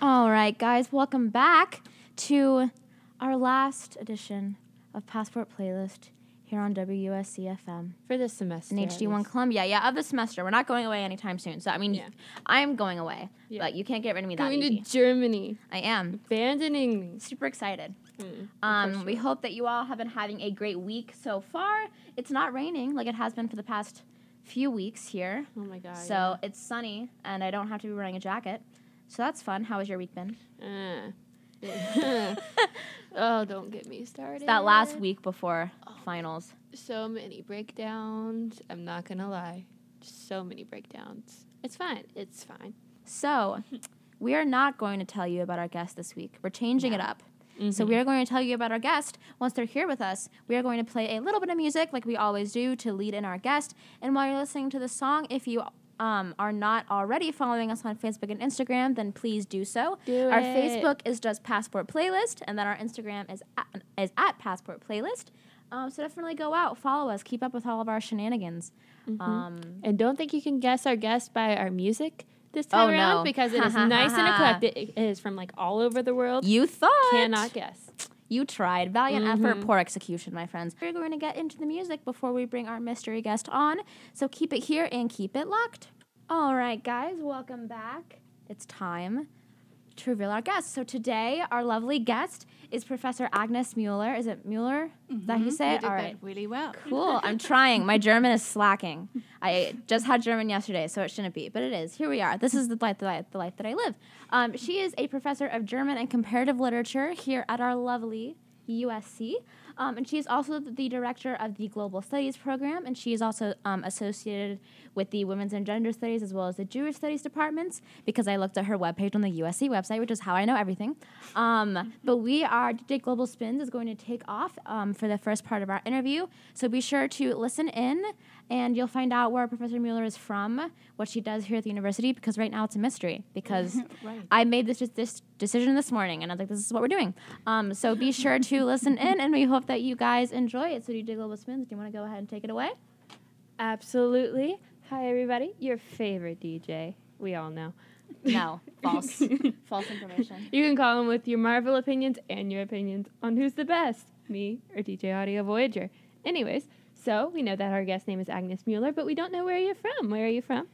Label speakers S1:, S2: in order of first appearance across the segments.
S1: All right, guys, welcome back to our last edition of Passport Playlist here on WUSC FM
S2: For this semester.
S1: in HD1. Columbia. Yeah, of the semester. We're not going away anytime soon. So, I mean,
S2: Yeah.
S1: I'm going away,
S2: Yeah.
S1: but you can't get rid of me that
S2: Going
S1: easy.
S2: to Germany.
S1: I am
S2: Abandoning me.
S1: super excited.
S2: Mm,
S1: Um, we hope that you all have been having a great week so far. It's not raining like it has been for the past few weeks here.
S2: Oh my god.
S1: So it's sunny and I don't have to be wearing a jacket. So that's fun. How has your week been?
S2: Uh. oh, don't get me started.
S1: That last week before finals.
S2: So many breakdowns. I'm not gonna lie. Just so many breakdowns. It's fine. It's fine.
S1: So we are not going to tell you about our guest this week. We're changing it
S2: No.
S1: up. So we are going to tell you about our guest once they're here with us. We are going to play a little bit of music like we always do to lead in our guest. And while you're listening to the song, if you um, are not already following us on Facebook and Instagram, then please do so.
S2: Do
S1: our
S2: it.
S1: Facebook is just Passport Playlist, and then our Instagram is at, is at Passport Playlist. Um, so definitely go out, follow us, keep up with all of our shenanigans.
S2: Mm-hmm.
S1: Um,
S2: And don't think you can guess our guest by our music this time
S1: Oh,
S2: around
S1: no.
S2: because it is nice and eclectic. It is from like all over the world.
S1: you thought
S2: Cannot guess.
S1: You tried. Valiant effort,
S2: Mhm.
S1: poor execution, my friends. We're going to get into the music before we bring our mystery guest on. So keep it here and keep it locked. All right, guys, welcome back. It's time to reveal our guest. So today, our lovely guest is Professor Agnes Mueller. Is it Mueller? Is that you say
S3: You
S1: All
S3: that really well.
S1: Cool. I'm trying. My German is slacking. I just had German yesterday, so it shouldn't be, but it is. Here we are. This is the life that I, the life that I live. Um, she is a professor of German and comparative literature here at our lovely USC. Um, and she is also the director of the Global Studies program, and she is also um, associated with the Women's and Gender Studies as well as the Jewish Studies departments because I looked at her webpage on the USC website, which is how I know everything. Um, but we are, DJ Global Spins is going to take off um, for the first part of our interview. So be sure to listen in, and you'll find out where Professor Mueller is from, what she does here at the university, because right now it's a mystery. Because
S3: Right.
S1: I made this this decision this morning, and I was like, this is what we're doing. Um, so be sure to listen in, and we hope that you guys enjoy it. So do you DJ Global Spins, do you want to go ahead and take it away?
S2: Absolutely. Hi, everybody. Your favorite DJ. We all know.
S1: No, false, false information.
S2: You can call him with your Marvel opinions and your opinions on who's the best, me or DJ Audio Voyager. Anyways, so we know that our guest name is Agnes Mueller, but we don't know where you're from. Where are you from?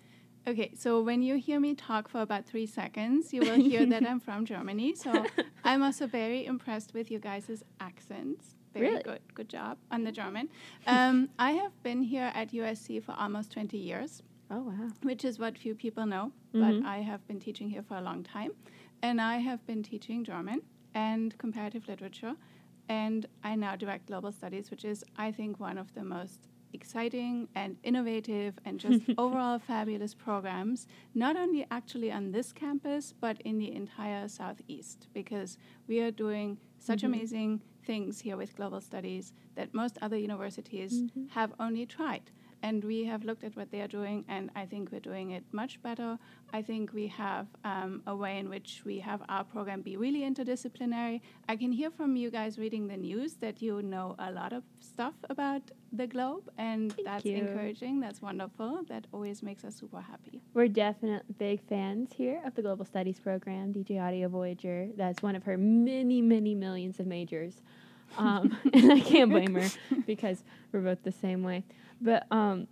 S3: Okay, so when you hear me talk for about three seconds, you will hear that I'm from Germany. So I'm also very impressed with you guys' accents. Very
S2: Really?
S3: good, good job on the German. Um, I have been here at USC for almost 20 years,
S2: Oh, wow.
S3: which is what few people know,
S2: Mhm.
S3: but I have been teaching here for a long time. And I have been teaching German and comparative literature. And I now direct global studies, which is, I think, one of the most exciting and innovative and just overall fabulous programs, not only actually on this campus, but in the entire Southeast, because we are doing such
S2: Mhm.
S3: amazing things here with global studies that most other universities
S2: Mhm.
S3: have only tried. And we have looked at what they are doing, and I think we're doing it much better. I think we have um, a way in which we have our program be really interdisciplinary. I can hear from you guys reading the news that you know a lot of stuff about the globe, and
S2: Thank
S3: that's
S2: you.
S3: encouraging. That's wonderful. That always makes us super happy.
S2: We're definite big fans here of the Global Studies program, DJ Audio Voyager. That's one of her many, many millions of majors. Um, and I can't blame her because we're both the same way. But um,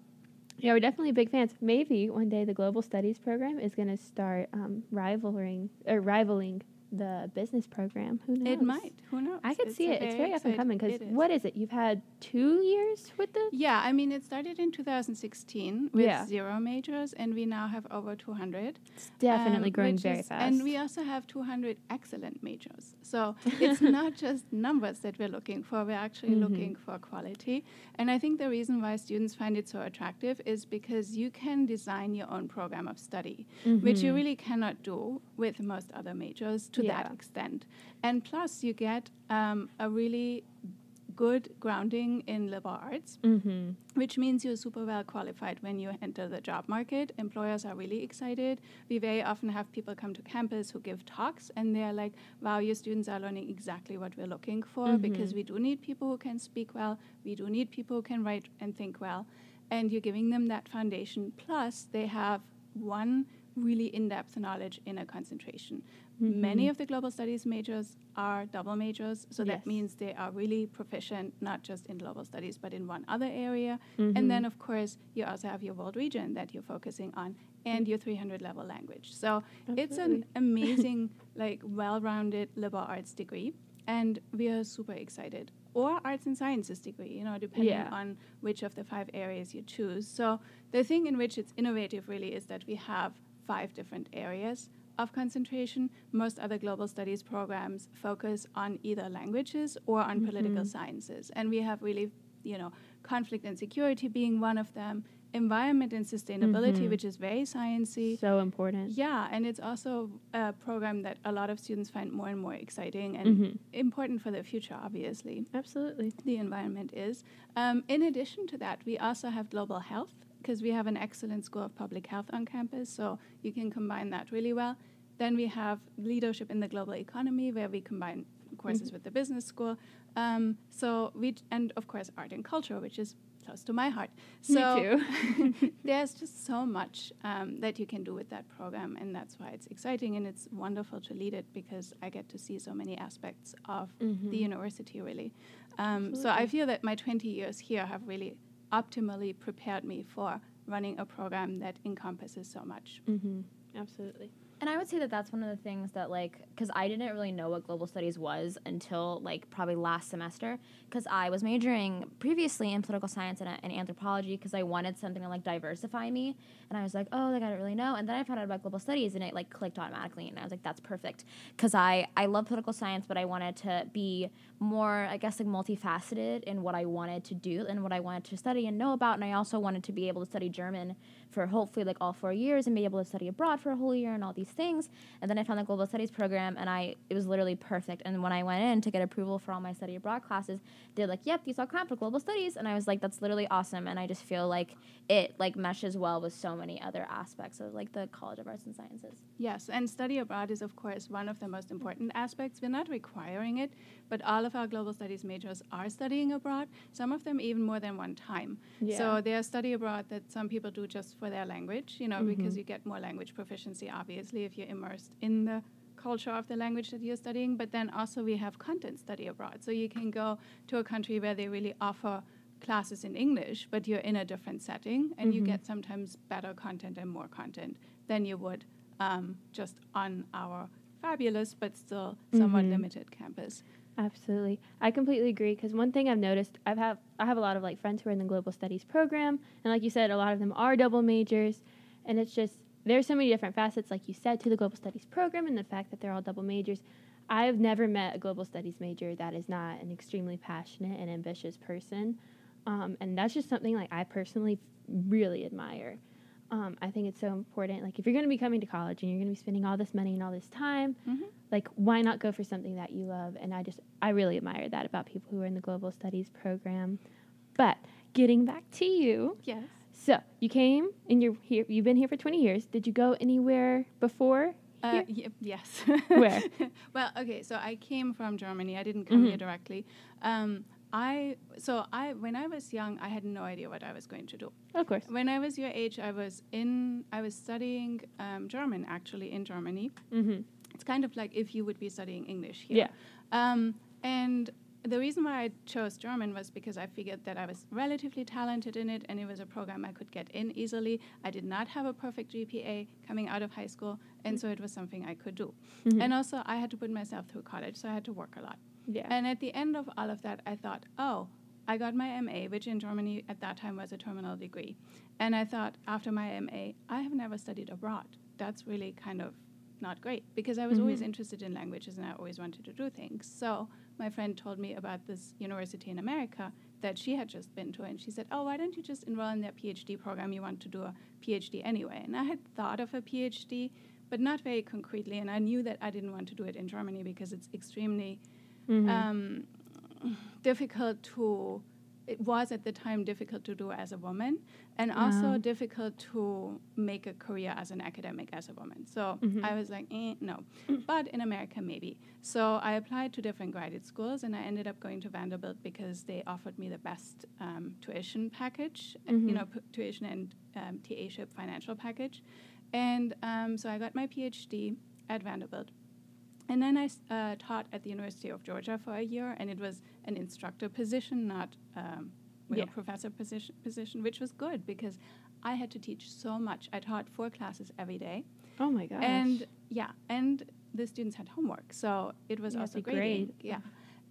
S2: yeah, we're definitely big fans. Maybe one day the Global Studies program is going to start um, rivaling or rivaling the business program. Who knows?
S3: It might. Who knows?
S2: I could
S3: It's
S2: see it. It's very up and coming because what is it? You've had two years with the
S3: Yeah, I mean, it started in 2016 with
S2: Yeah.
S3: zero majors, and we now have over 200.
S2: It's definitely
S3: um,
S2: growing very
S3: is-
S2: fast.
S3: And we also have 200 excellent majors. So it's not just numbers that we're looking for, we're actually
S2: Mhm.
S3: looking for quality. And I think the reason why students find it so attractive is because you can design your own program of study, which you
S2: Mhm.
S3: really cannot do with most other majors to that extent. And plus, you get um, a really good grounding in liberal arts
S2: Mm-hmm.
S3: which means you're super well qualified when you enter the job market. Employers are really excited. We very often have people come to campus who give talks, and they're like, wow, your students are learning exactly what we're looking for because
S2: Mhm.
S3: we do need people who can speak well, we do need people who can write and think well. And you're giving them that foundation. Plus, they have one really in-depth knowledge in a concentration.
S2: Mhm.
S3: Many of the global studies majors are double majors, so
S2: Yes.
S3: that means they are really proficient not just in global studies but in one other area.
S2: Mhm.
S3: And then, of course, you also have your world region that you're focusing on and your 300 level language. So it's an amazing, like, well rounded liberal arts degree. And we are super excited. Or arts and sciences degree, you know, depending
S2: Yeah.
S3: on which of the five areas you choose. So the thing in which it's innovative really is that we have five different areas of concentration. Most other global studies programs focus on either languages or on political
S2: Mhm.
S3: sciences. And we have really, you know, conflict and security being one of them, environment and sustainability,
S2: Mhm.
S3: which is very sciencey.
S2: so important.
S3: Yeah, and it's also a program that a lot of students find more and more exciting and
S2: Mhm.
S3: important for the future, obviously.
S2: Absolutely.
S3: The environment is. Um, in addition to that, we also have global health because we have an excellent school of public health on campus, so you can combine that really well. Then we have leadership in the global economy, where we combine courses with the business school. Um, so we and of course art and culture, which is close to my heart.
S2: Me
S3: So
S2: too.
S3: there's just so much um, that you can do with that program, and that's why it's exciting and it's wonderful to lead it because I get to see so many aspects of
S2: Mhm.
S3: the university. Really, um, so I feel that my 20 years here have really optimally prepared me for running a program that encompasses so much.
S2: Mm-hmm. Absolutely.
S1: And I would say that that's one of the things that, like, because I didn't really know what global studies was until, like, probably last semester. Because I was majoring previously in political science and, and anthropology because I wanted something to, like, diversify me. And I was like, oh, like, I don't really know. And then I found out about global studies and it, like, clicked automatically. And I was like, that's perfect. Because I, I love political science, but I wanted to be more, I guess, like, multifaceted in what I wanted to do and what I wanted to study and know about. And I also wanted to be able to study German for hopefully, like, all four years and be able to study abroad for a whole year and all these things. And then I found the global studies program, and I it was literally perfect. And when I went in to get approval for all my study abroad classes, they're like, "Yep, these all count for global studies." And I was like, "That's literally awesome." And I just feel like it like meshes well with so many other aspects of like the College of Arts and Sciences.
S3: Yes, and study abroad is, of course, one of the most important aspects. We're not requiring it, but all of our global studies majors are studying abroad, some of them even more than one time.
S2: Yeah.
S3: So there's study abroad that some people do just for their language, you know, because
S2: Mhm.
S3: you get more language proficiency, obviously, if you're immersed in the culture of the language that you're studying. But then also we have content study abroad. So you can go to a country where they really offer classes in English, but you're in a different setting and you
S2: Mhm.
S3: get sometimes better content and more content than you would um, just on our fabulous but still somewhat
S2: Mhm.
S3: limited campus.
S2: Absolutely. I completely agree because one thing I've noticed, I've have I have a lot of like friends who are in the global studies program and like you said a lot of them are double majors and it's just there's so many different facets like you said to the global studies program and the fact that they're all double majors. I've never met a global studies major that is not an extremely passionate and ambitious person. Um, and that's just something like I personally really admire. Um, I think it's so important. Like if you're going to be coming to college and you're going to be spending all this money and all this time,
S3: Mhm.
S2: like why not go for something that you love and i just i really admire that about people who are in the global studies program but getting back to you
S3: Yes.
S2: so you came and you're here you've been here for 20 years did you go anywhere before
S3: Uh, y- yes.
S2: Where?
S3: well, okay. So I came from Germany. I didn't come here
S2: Mhm.
S3: directly. Um, I so I when I was young, I had no idea what I was going to do.
S2: of course
S3: When I was your age, I was in I was studying um, German actually in Germany.
S2: mm-hmm.
S3: It's kind of like if you would be studying English here.
S2: yeah
S3: Um, and the reason why I chose German was because I figured that I was relatively talented in it and it was a program I could get in easily. I did not have a perfect GPA coming out of high school, and so it was something I could do.
S2: Mhm.
S3: And also, I had to put myself through college, so I had to work a lot.
S2: Yeah
S3: And at the end of all of that, I thought, oh, I got my MA, which in Germany at that time was a terminal degree. And I thought, after my MA, I have never studied abroad. That's really kind of not great because I was always
S2: Mhm.
S3: interested in languages and I always wanted to do things. So my friend told me about this university in America that she had just been to, and she said, "Oh, why don't you just enroll in their PhD program? You want to do a PhD anyway." And I had thought of a PhD, but not very concretely, and I knew that I didn't want to do it in Germany because it's extremely
S2: Mhm.
S3: um, difficult to it was at the time difficult to do as a woman and also difficult to make a career as an academic as a woman so
S2: Mhm.
S3: i was like eh, no but in america maybe so i applied to different graduate schools and i ended up going to vanderbilt because they offered me the best um, tuition package uh, you know p- tuition and um, ta ship financial package And um, so I got my PhD at Vanderbilt. And then I uh, taught at the University of Georgia for a year, and it was an instructor position, not um, yeah. professor position, position, which was good because I had to teach so much. I taught four classes every day.
S2: Oh my gosh.
S3: And yeah, and the students had homework, so it was
S2: have
S3: also great. Yeah.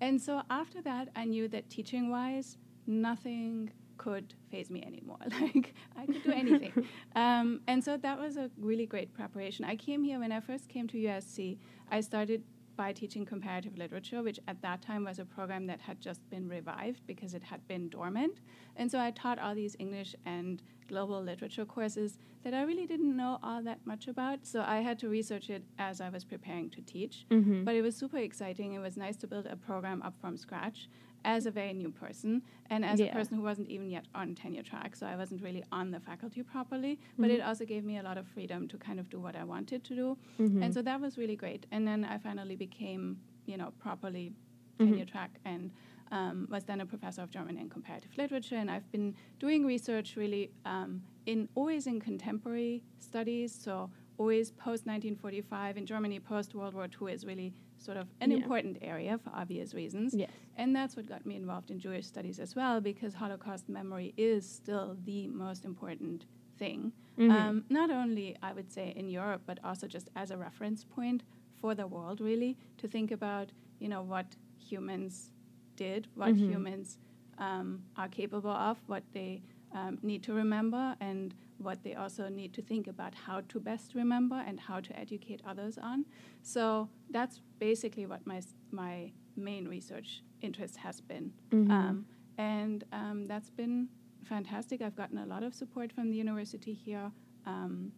S3: And so after that, I knew that teaching wise, nothing could faze me anymore. like I could do anything. um, and so that was a really great preparation. I came here when I first came to USC. I started by teaching comparative literature, which at that time was a program that had just been revived because it had been dormant. And so I taught all these English and global literature courses that I really didn't know all that much about. So I had to research it as I was preparing to teach.
S2: Mhm.
S3: But it was super exciting. It was nice to build a program up from scratch as a very new person and as
S2: Yeah.
S3: a person who wasn't even yet on tenure track. So I wasn't really on the faculty properly. But it also gave me a lot of freedom to kind of do what I wanted to do.
S2: Mhm.
S3: And so that was really great. And then I finally became, you know, properly
S2: Mhm.
S3: tenure track and um, was then a professor of German and comparative literature. And I've been doing research really um, in always in contemporary studies. So always post 1945 in Germany, post World War II is really sort of an
S2: Yeah.
S3: important area for obvious reasons.
S2: Yes.
S3: And that's what got me involved in Jewish studies as well, because Holocaust memory is still the most important thing.
S2: Mhm.
S3: Um, not only, I would say, in Europe, but also just as a reference point for the world, really, to think about, you know, what humans did, what
S2: Mhm.
S3: humans um, are capable of, what they um, need to remember, and what they also need to think about how to best remember and how to educate others on. So that's basically what my my main research interest has been,
S2: Mhm.
S3: um, and um, that's been fantastic. I've gotten a lot of support from the university here. Um,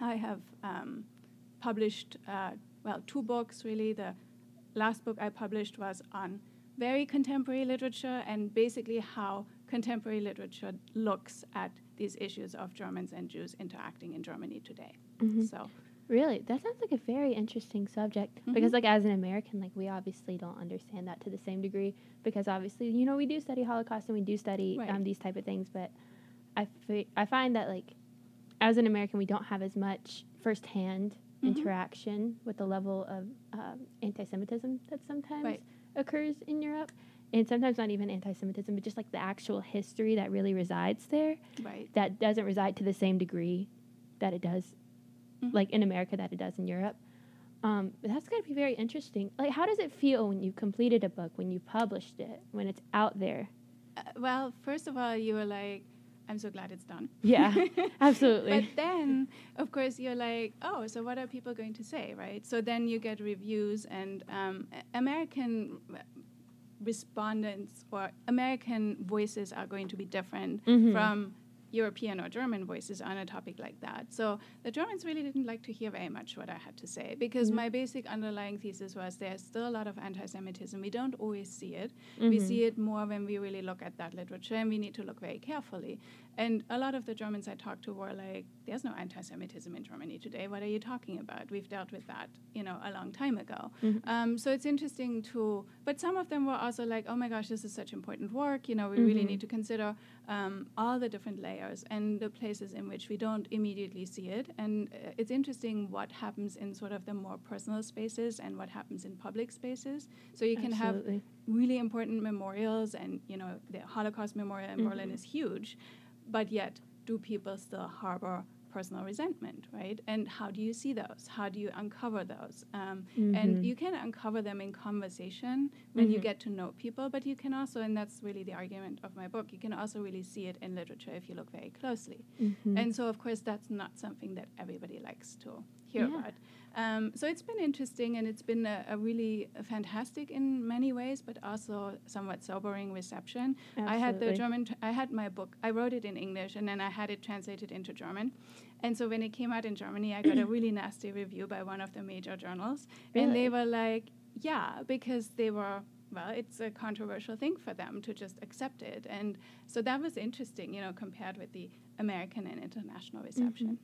S3: I have um, published, uh, well, two books really. The last book I published was on very contemporary literature and basically how contemporary literature looks at these issues of Germans and Jews interacting in Germany today.
S2: Mhm.
S3: So,
S2: Really, that sounds like a very interesting subject. Because,
S3: Mhm.
S2: like, as an American, like, we obviously don't understand that to the same degree. Because obviously, you know, we do study Holocaust and we do study
S3: Right.
S2: um, these type of things. But I, I find that, like, as an American, we don't have as much firsthand
S3: Mhm.
S2: interaction with the level of um, anti-Semitism that sometimes
S3: Right.
S2: occurs in Europe. And sometimes not even anti-Semitism, but just like the actual history that really resides there
S3: right.
S2: that doesn't reside to the same degree that it does,
S3: Mhm.
S2: like in America, that it does in Europe. Um, but that's going to be very interesting. Like, how does it feel when you completed a book, when you published it, when it's out there?
S3: Uh, well, first of all, you were like, I'm so glad it's done.
S2: Yeah, absolutely.
S3: But then, of course, you're like, oh, so what are people going to say, right? So then you get reviews, and um, American respondents or American voices are going to be different
S2: Mhm.
S3: from European or German voices on a topic like that. So the Germans really didn't like to hear very much what I had to say because
S2: Mhm.
S3: my basic underlying thesis was there's still a lot of anti Semitism. We don't always see it. We
S2: Mhm.
S3: see it more when we really look at that literature and we need to look very carefully. And a lot of the Germans I talked to were like, there's no anti Semitism in Germany today. What are you talking about? We've dealt with that, you know, a long time ago.
S2: Mhm.
S3: Um, so it's interesting to, but some of them were also like, oh my gosh, this is such important work. You know, we really
S2: Mhm.
S3: need to consider um, all the different layers and the places in which we don't immediately see it. And uh, it's interesting what happens in sort of the more personal spaces and what happens in public spaces. So you can have really important memorials, and you know the Holocaust Memorial in Berlin
S2: Mhm.
S3: is huge, but yet do people still harbor personal resentment, right? And how do you see those? How do you uncover those? Um,
S2: Mhm.
S3: And you can uncover them in conversation when you
S2: Mhm.
S3: get to know people, but you can also, and that's really the argument of my book, you can also really see it in literature if you look very closely.
S2: Mhm.
S3: And so, of course, that's not something that everybody likes to hear
S2: Yeah.
S3: about. Um, so it's been interesting and it's been a, a really fantastic in many ways, but also somewhat sobering reception. I had the German, tr- I had my book, I wrote it in English and then I had it translated into German. And so when it came out in Germany, I got a really nasty review by one of the major journals. And they were like, yeah, because they were well, it's a controversial thing for them to just accept it. And so that was interesting, you know, compared with the American and international reception.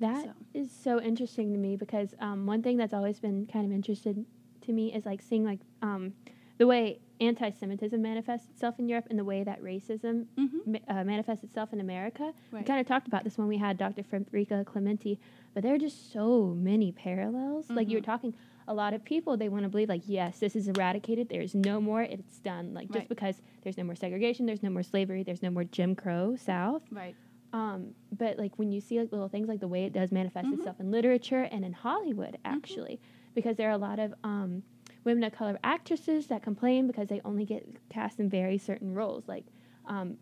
S2: That is
S3: So.
S2: so interesting to me because um, one thing that's always been kind of interested to me is like seeing like um, the way anti-Semitism manifests itself in Europe and the way that racism
S3: Mm-hmm.
S2: ma- uh, manifests itself in America. We kind of talked about this when we had Dr. Federica Clementi, but there are just so many parallels. Like you were
S3: Mhm.
S2: talking, a lot of people they want to believe like, yes, this is eradicated. There's no more. It's done. Like just because there's no more segregation, there's no more slavery, there's no more Jim Crow South.
S3: Right.
S2: Um, but like when you see like little things like the way it does manifest
S3: Mhm.
S2: itself in literature and in Hollywood, actually, because there are a lot of um, women of color actresses that complain because they only get cast in very certain roles, like um,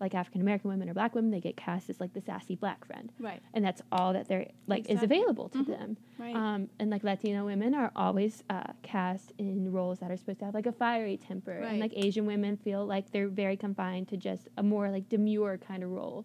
S2: like African American women or black women, they get cast as like the sassy black friend,
S3: Right.
S2: and that's all that they're like is available to
S3: Mhm.
S2: them.
S3: Right.
S2: Um, and like Latino women are always uh, cast in roles that are supposed to have like a fiery temper, and like Asian women feel like they're very confined to just a more like demure kind of role,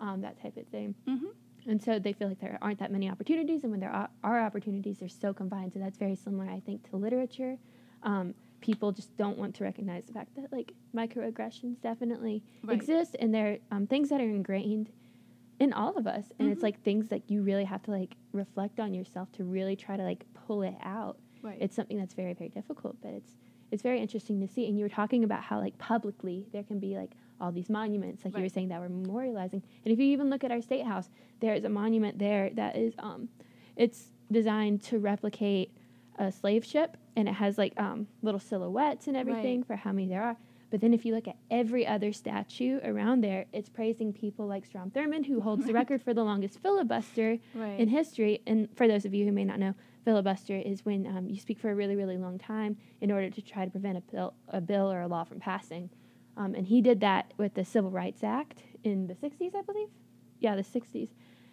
S2: um, that type of thing.
S3: mm-hmm.
S2: And so they feel like there aren't that many opportunities, and when there are, are opportunities, they're so confined. So that's very similar, I think, to literature. Um, people just don't want to recognize the fact that like microaggressions definitely
S3: Right.
S2: exist, and they're um, things that are ingrained in all of us. And it's
S3: Mhm.
S2: like things that you really have to like reflect on yourself to really try to like pull it out.
S3: Right.
S2: It's something that's very very difficult, but it's it's very interesting to see. And you were talking about how like publicly there can be like all these monuments, like you were saying, that we're memorializing. And if you even look at our state house, there is a monument there that is um, it's designed to replicate a slave ship, and it has like um little silhouettes and everything for how many there are. But then if you look at every other statue around there, it's praising people like Strom Thurmond, who holds the record for the longest filibuster
S3: right.
S2: in history. And for those of you who may not know, filibuster is when um, you speak for a really, really long time in order to try to prevent a bill, a bill or a law from passing. Um, and he did that with the Civil Rights Act in the 60s, I believe. Yeah, the 60s.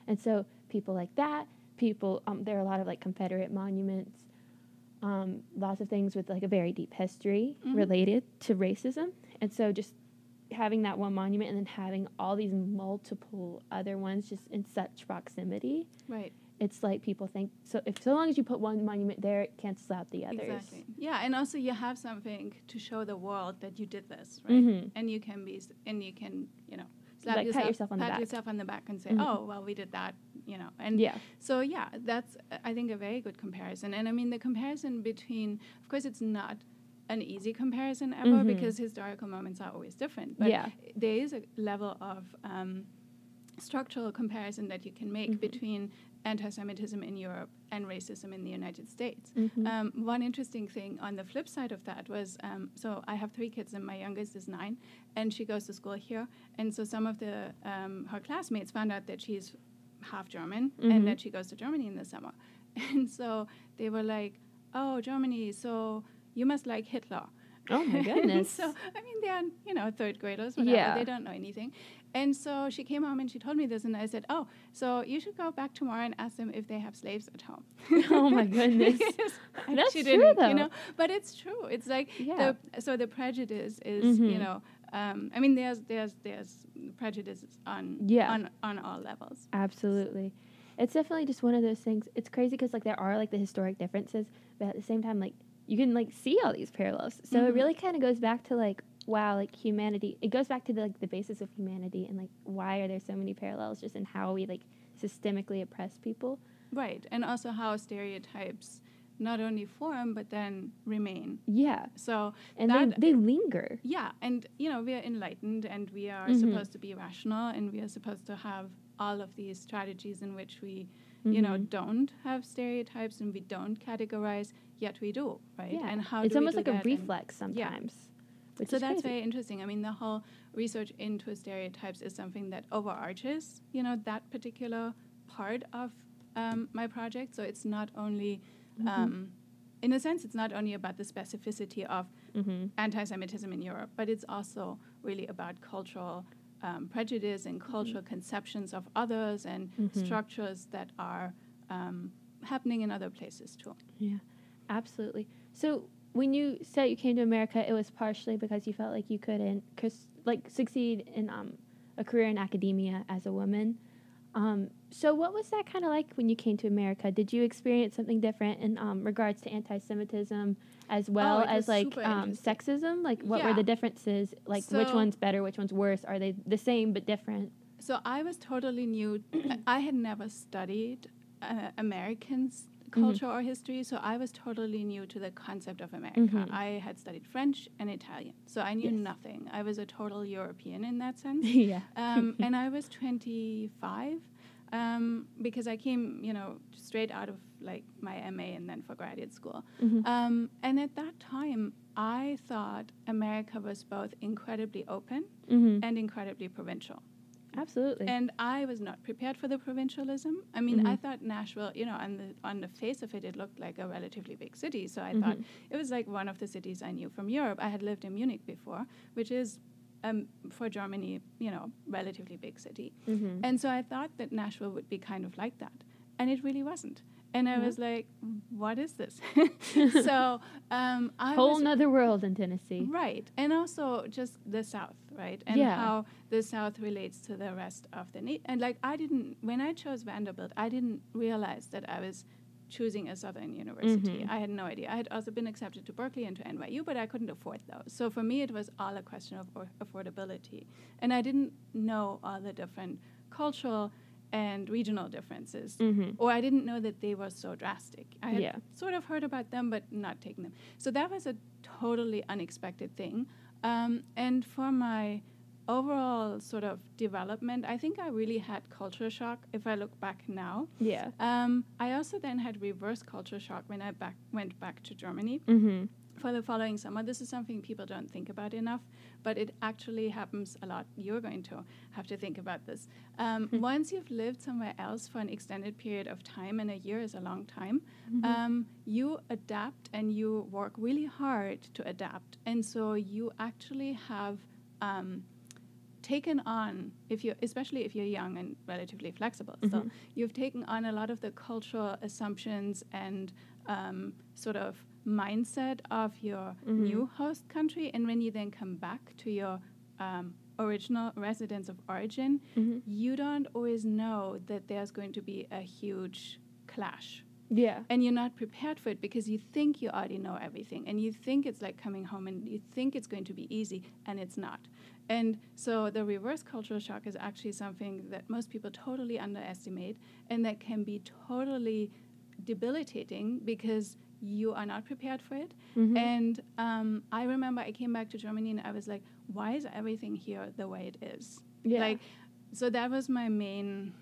S2: And so people like that, people, um, there are a lot of like Confederate monuments, um, lots of things with like a very deep history
S3: Mhm.
S2: related to racism. And so just having that one monument and then having all these multiple other ones just in such proximity
S3: right.
S2: It's like people think so if so long as you put one monument there it cancels out the others
S3: Exactly. Yeah, and also you have something to show the world that you did this, right?
S2: Mhm.
S3: And you can be, and you can, you know, slap
S2: Like, pat
S3: yourself,
S2: yourself on the
S3: pat
S2: back.
S3: yourself on the back and say,
S2: Mhm.
S3: "Oh, well, we did that," you know. And
S2: yeah
S3: so yeah, that's uh, I think a very good comparison. And I mean the comparison between, of course, it's not an easy comparison ever
S2: Mhm.
S3: because historical moments are always different. But
S2: Yeah.
S3: there is a level of um, structural comparison that you can make
S2: Mhm.
S3: between anti-Semitism in Europe and racism in the United States.
S2: Mhm.
S3: Um, one interesting thing on the flip side of that was um, so I have three kids and my youngest is nine, and she goes to school here, and so some of the um, her classmates found out that she's half German
S2: Mhm.
S3: and that she goes to Germany in the summer, and so they were like, "Oh, Germany, so you must like Hitler."
S2: Oh my goodness
S3: so I mean, they're you know third graders, whatever.
S2: Yeah.
S3: They don't know anything. And so she came home and she told me this, and I said, "Oh, so you should go back tomorrow and ask them if they have slaves at home."
S2: Oh my goodness. That's
S3: she
S2: true,
S3: didn't,
S2: though.
S3: You know, but it's true. It's like
S2: Yeah.
S3: the so the prejudice is you
S2: Mhm.
S3: know. Um, I mean, there's there's there's prejudices on
S2: Yeah.
S3: on on all levels.
S2: absolutely it's definitely just one of those things it's crazy because like there are like the historic differences but at the same time like you can like see all these parallels so it
S3: Mhm.
S2: really kind of goes back to like wow like humanity it goes back to the, like the basis of humanity and like why are there so many parallels just in how we like systemically oppress people
S3: Right, and also how stereotypes not only form but then remain.
S2: yeah
S3: So
S2: and
S3: that
S2: they, they linger
S3: Yeah, and you know we are enlightened, and we are
S2: Mhm.
S3: supposed to be rational, and we are supposed to have all of these strategies in which we, you know,
S2: Mhm.
S3: don't have stereotypes and we don't categorize, yet we do, right?
S2: yeah
S3: And how
S2: it's almost like a reflex sometimes which
S3: so that's
S2: crazy.
S3: very interesting. I mean, the whole research into stereotypes is something that overarches, you know, that particular part of um, my project. So it's not only,
S2: Mhm.
S3: um, in a sense, it's not only about the specificity of
S2: Mhm.
S3: anti-Semitism in Europe, but it's also really about cultural um, prejudice and cultural conceptions of others and
S2: Mhm.
S3: structures that are um, happening in other places too.
S2: Yeah, absolutely. So when you said you came to America, it was partially because you felt like you couldn't, like, succeed in um, a career in academia as a woman. Um, so what was that kind of like when you came to America? Did you experience something different in um, regards to anti-Semitism as well
S3: Oh,
S2: as like um, sexism? Like, what were the differences? Like, which one's better? Which one's worse? Are they the same but different?
S3: So I was totally new. I had never studied uh, American s- culture or history. So I was totally new to the concept of America.
S2: Mhm.
S3: I had studied French and Italian, so I knew
S2: Yes.
S3: nothing. I was a total European in that sense.
S2: yeah.
S3: um, and I was 25 um, because I came, you know, straight out of like my MA and then for graduate school.
S2: Mhm.
S3: Um, and at that time, I thought America was both incredibly open
S2: Mhm.
S3: and incredibly provincial.
S2: Absolutely.
S3: And I was not prepared for the provincialism. I mean, I
S2: Mhm.
S3: thought Nashville, you know, on the on the face of it, it looked like a relatively big city. So I
S2: Mhm.
S3: thought it was like one of the cities I knew from Europe. I had lived in Munich before, which is um, for Germany, you know, relatively big city.
S2: Mhm.
S3: And so I thought that Nashville would be kind of like that. And it really wasn't. And I
S2: Mhm.
S3: was like, what is this? so um, I
S2: Whole
S3: was
S2: nother world in Tennessee.
S3: Right. And also just the South, right? And
S2: Yeah.
S3: how the South relates to the rest of the na- And like, I didn't, when I chose Vanderbilt, I didn't realize that I was choosing a Southern university.
S2: Mhm.
S3: I had no idea. I had also been accepted to Berkeley and to NYU, but I couldn't afford those. So for me, it was all a question of or- affordability. And I didn't know all the different cultural and regional differences
S2: Mhm.
S3: or I didn't know that they were so drastic. I had
S2: Yeah.
S3: sort of heard about them, but not taken them. So that was a totally unexpected thing. Um, and for my overall sort of development, I think I really had culture shock if I look back now.
S2: Yeah.
S3: Um, I also then had reverse culture shock when I back, went back to Germany
S2: Mhm.
S3: For the following summer. This is something people don't think about enough, but it actually happens a lot. You're going to have to think about this. Um, once you've lived somewhere else for an extended period of time, and a year is a long time, um, you adapt and you work really hard to adapt. And so you actually have. Um, taken on if you especially if you're young and relatively flexible still
S2: Mhm.
S3: you've taken on a lot of the cultural assumptions and um, sort of mindset of your
S2: Mhm.
S3: new host country and when you then come back to your um, original residence of origin
S2: Mhm.
S3: you don't always know that there's going to be a huge clash
S2: Yeah.
S3: and you're not prepared for it because you think you already know everything and you think it's like coming home and you think it's going to be easy and it's not and so the reverse cultural shock is actually something that most people totally underestimate and that can be totally debilitating because you are not prepared for it
S2: Mhm.
S3: and um, i remember i came back to germany and i was like why is everything here the way it is
S2: Yeah.
S3: like so that was my main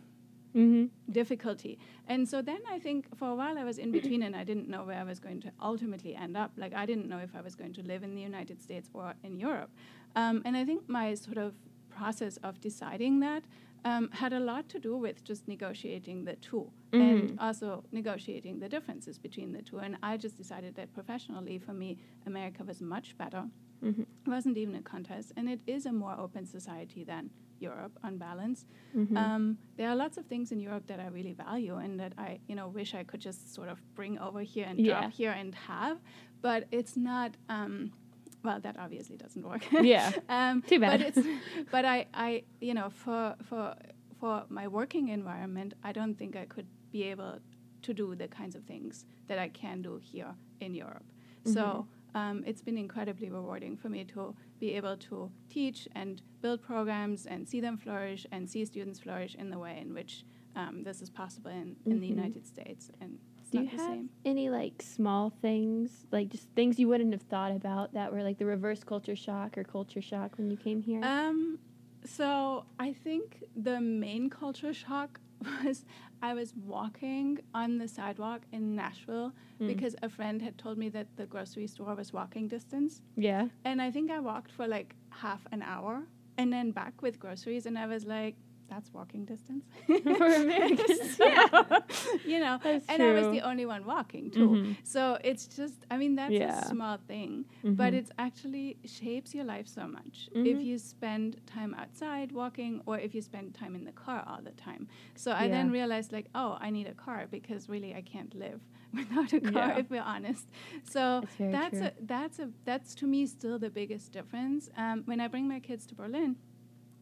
S2: Mhm.
S3: difficulty. And so then I think for a while I was in between and I didn't know where I was going to ultimately end up. Like I didn't know if I was going to live in the United States or in Europe. Um, and I think my sort of process of deciding that um, had a lot to do with just negotiating the 2 and
S2: Mhm.
S3: also negotiating the differences between the two. And I just decided that professionally for me, America was much better.
S2: Mhm.
S3: It wasn't even a contest. And it is a more open society than Europe on balance.
S2: Mhm.
S3: Um, there are lots of things in Europe that I really value and that I, you know, wish I could just sort of bring over here and
S2: Yeah.
S3: drop here and have, but it's not. Um, well, that obviously doesn't work.
S2: Yeah.
S3: um,
S2: Too bad.
S3: But it's, but I, I, you know, for for for my working environment, I don't think I could be able to do the kinds of things that I can do here in Europe. So um, it's been incredibly rewarding for me to be able to teach and build programs and see them flourish and see students flourish in the way in which um, this is possible in, in the
S2: Mhm.
S3: United States. And
S2: Do you have
S3: same.
S2: any like small things, like just things you wouldn't have thought about that were like the reverse culture shock or culture shock when you came here?
S3: Um, so I think the main culture shock was I was walking on the sidewalk in Nashville
S2: Mm.
S3: because a friend had told me that the grocery store was walking distance.
S2: yeah.
S3: And I think I walked for like half an hour and then back with groceries, and I was like, that's walking distance.
S2: For Americans, yeah.
S3: You know,
S2: That's
S3: and I was the only one walking too.
S2: Mhm.
S3: So it's just, I mean, that's
S2: Yeah.
S3: a small thing, but
S2: Mhm.
S3: it's actually shapes your life so much if
S2: Mhm.
S3: you spend time outside walking or if you spend time in the car all the time. So I then realized, like, oh, I need a car because really I can't live without a car
S2: Yeah.
S3: if we're honest. So
S2: That's
S3: that's a that's a that's to me still the biggest difference. Um, when I bring my kids to Berlin,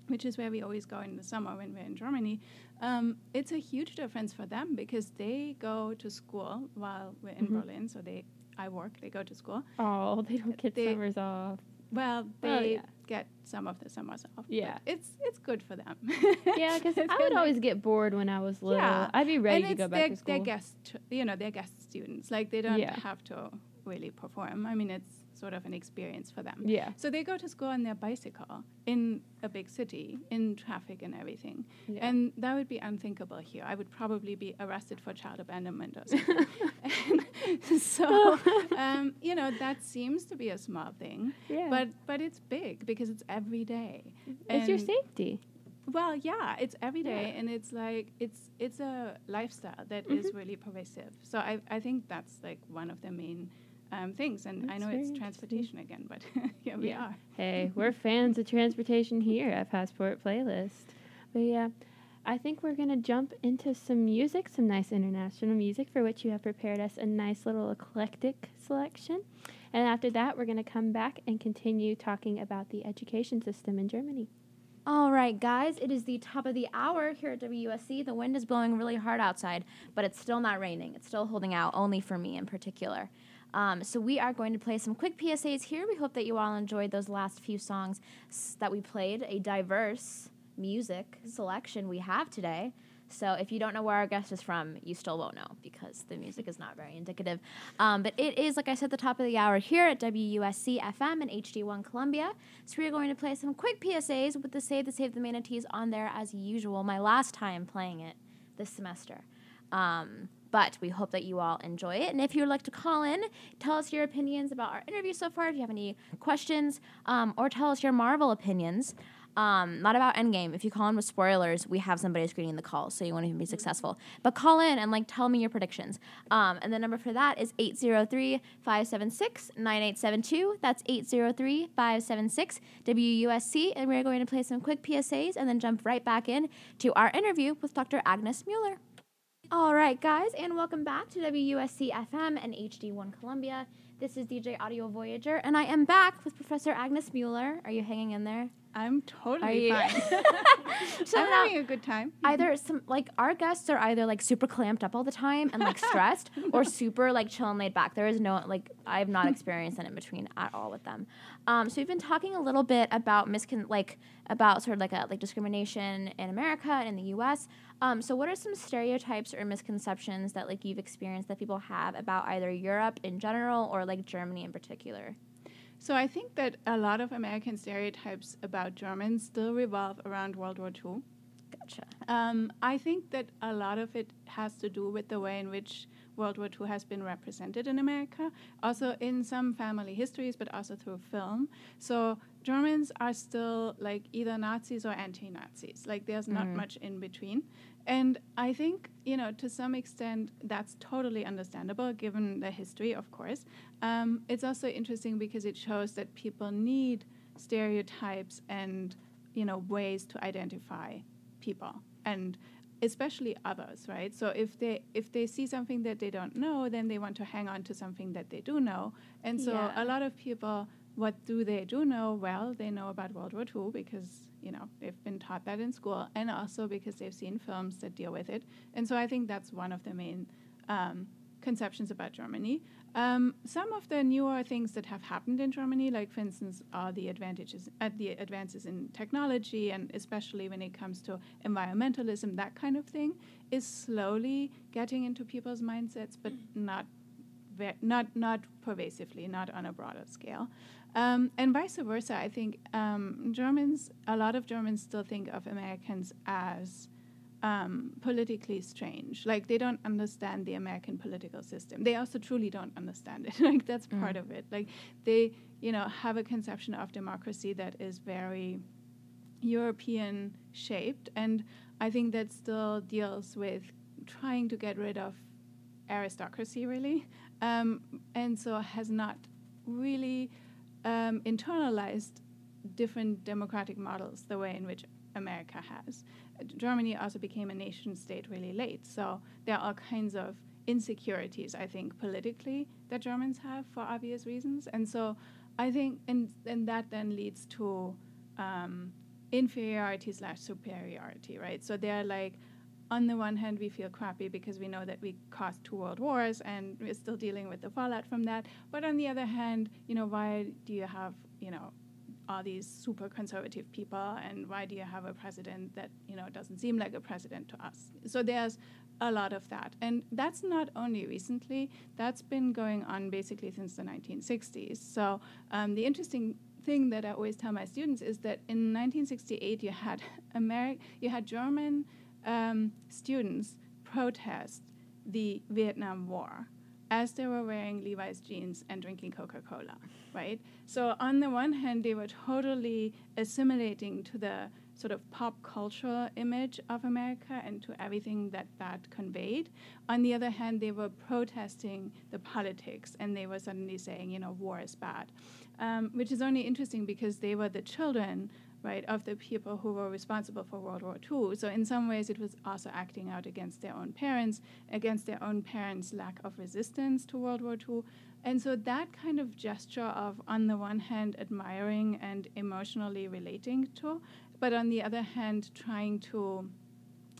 S3: which is where we always go in the summer when we're in Germany, um, it's a huge difference for them because they go to school while we're in
S2: Mhm.
S3: Berlin. So they I work, they go to school.
S2: Oh, they don't get
S3: They-
S2: summers off.
S3: Well,
S2: Well,
S3: they
S2: yeah.
S3: get some of the summers off.
S2: Yeah.
S3: it's it's good for them.
S2: Yeah, because I would always get bored when I was little.
S3: Yeah,
S2: I'd be ready
S3: and
S2: to go back to school.
S3: They're guest, you know, they're guest students. Like they don't
S2: Yeah.
S3: have to really perform. I mean, it's sort of an experience for them.
S2: yeah,
S3: So they go to school on their bicycle in a big city, in traffic and everything.
S2: yeah.
S3: And that would be unthinkable here. I would probably be arrested for child abandonment or something. so, um, you know, that seems to be a small thing,
S2: yeah.
S3: but but it's big because it's every day.
S2: it's your safety.
S3: Well, yeah, it's every day,
S2: Yeah.
S3: and it's like it's it's a lifestyle that is
S2: Mhm.
S3: really pervasive. So I I think that's like one of the main. Um, things and I know it's transportation again, but here we
S2: Yeah.
S3: are.
S2: Hey, we're fans of transportation here at Passport Playlist. But yeah, I think we're going to jump into some music, some nice international music for which you have prepared us a nice little eclectic selection. And after that, we're going to come back and continue talking about the education system in Germany.
S1: All right, guys, it is the top of the hour here at WUSC. The wind is blowing really hard outside, but it's still not raining. It's still holding out, only for me in particular. Um, so we are going to play some quick PSAs here. We hope that you all enjoyed those last few songs that we played, a diverse music selection we have today. So if you don't know where our guest is from, you still won't know because the music is not very indicative. Um, but it is, like I said, the top of the hour here at WUSC FM and HD1 Columbia. So we're going to play some quick PSAs with the Save the Save the Manatees on there as usual. My last time playing it this semester. Um, but we hope that you all enjoy it. And if you would like to call in, tell us your opinions about our interview so far. If you have any questions, um, or tell us your Marvel opinions. Um, not about Endgame. If you call in with spoilers, we have somebody screening the call, so you won't even be successful. But call in and like tell me your predictions. Um, and the number for that is 803-576-9872. That's 803-576-WUSC. And we're going to play some quick PSAs and then jump right back in to our interview with Dr. Agnes Mueller. All right, guys, and welcome back to WUSC FM and HD1 Columbia. This is DJ Audio Voyager, and I am back with Professor Agnes Mueller. Are you hanging in there?
S3: I'm totally fine.
S1: so
S3: I'm
S1: now,
S3: having a good time.
S1: either some like our guests are either like super clamped up all the time and like stressed, or super like chill and laid back. There is no like I have not experienced an in between at all with them. Um, so we've been talking a little bit about miscon like about sort of like a like discrimination in America and in the U.S. Um, so what are some stereotypes or misconceptions that like you've experienced that people have about either Europe in general or like Germany in particular?
S3: So I think that a lot of American stereotypes about Germans still revolve around World War II.
S1: Gotcha.
S3: Um, I think that a lot of it has to do with the way in which World War II has been represented in America, also in some family histories, but also through film. So Germans are still like either Nazis or anti Nazis. Like there's not
S1: Mm.
S3: much in between. And I think, you know, to some extent, that's totally understandable given the history, of course. Um, it's also interesting because it shows that people need stereotypes and, you know, ways to identify people and especially others right so if they if they see something that they don't know then they want to hang on to something that they do know and so
S1: Yeah.
S3: a lot of people what do they do know well they know about world war ii because you know they've been taught that in school and also because they've seen films that deal with it and so i think that's one of the main um, conceptions about germany um, some of the newer things that have happened in Germany, like for instance, are the advantages, uh, the advances in technology, and especially when it comes to environmentalism, that kind of thing, is slowly getting into people's mindsets, but not, not, not pervasively, not on a broader scale. Um, and vice versa, I think um, Germans, a lot of Germans still think of Americans as um, politically strange. Like they don't understand the American political system. They also truly don't understand it. like that's part of it. Like they, you know, have a conception of democracy that is very European shaped, and I think that still deals with trying to get rid of aristocracy, really, um, and so has not really um, internalized different democratic models the way in which America has. Germany also became a nation state really late, so there are all kinds of insecurities, I think, politically that Germans have for obvious reasons, and so I think, and and that then leads to um, inferiority slash superiority, right? So they're like, on the one hand, we feel crappy because we know that we caused two world wars and we're still dealing with the fallout from that. But on the other hand, you know, why do you have, you know, all these super conservative people, and why do you have a president that you know doesn't seem like a president to us? So there's a lot of that, and that's not only recently. That's been going on basically since the 1960s. So um, the interesting thing that I always tell my students is that in 1968 you had Ameri- you had German um, students protest the Vietnam War as they were wearing Levi's jeans and drinking Coca Cola, right? So, on the one hand, they were totally assimilating to the sort of pop culture image of America and to everything that that conveyed. On the other hand, they were protesting the politics and they were suddenly saying, you know, war is bad, um, which is only interesting because they were the children right, of the people who were responsible for World War II. So in some ways, it was also acting out against their own parents, against their own parents' lack of resistance to World War II. And so that kind of gesture of, on the one hand, admiring and emotionally relating to, but on the other hand, trying to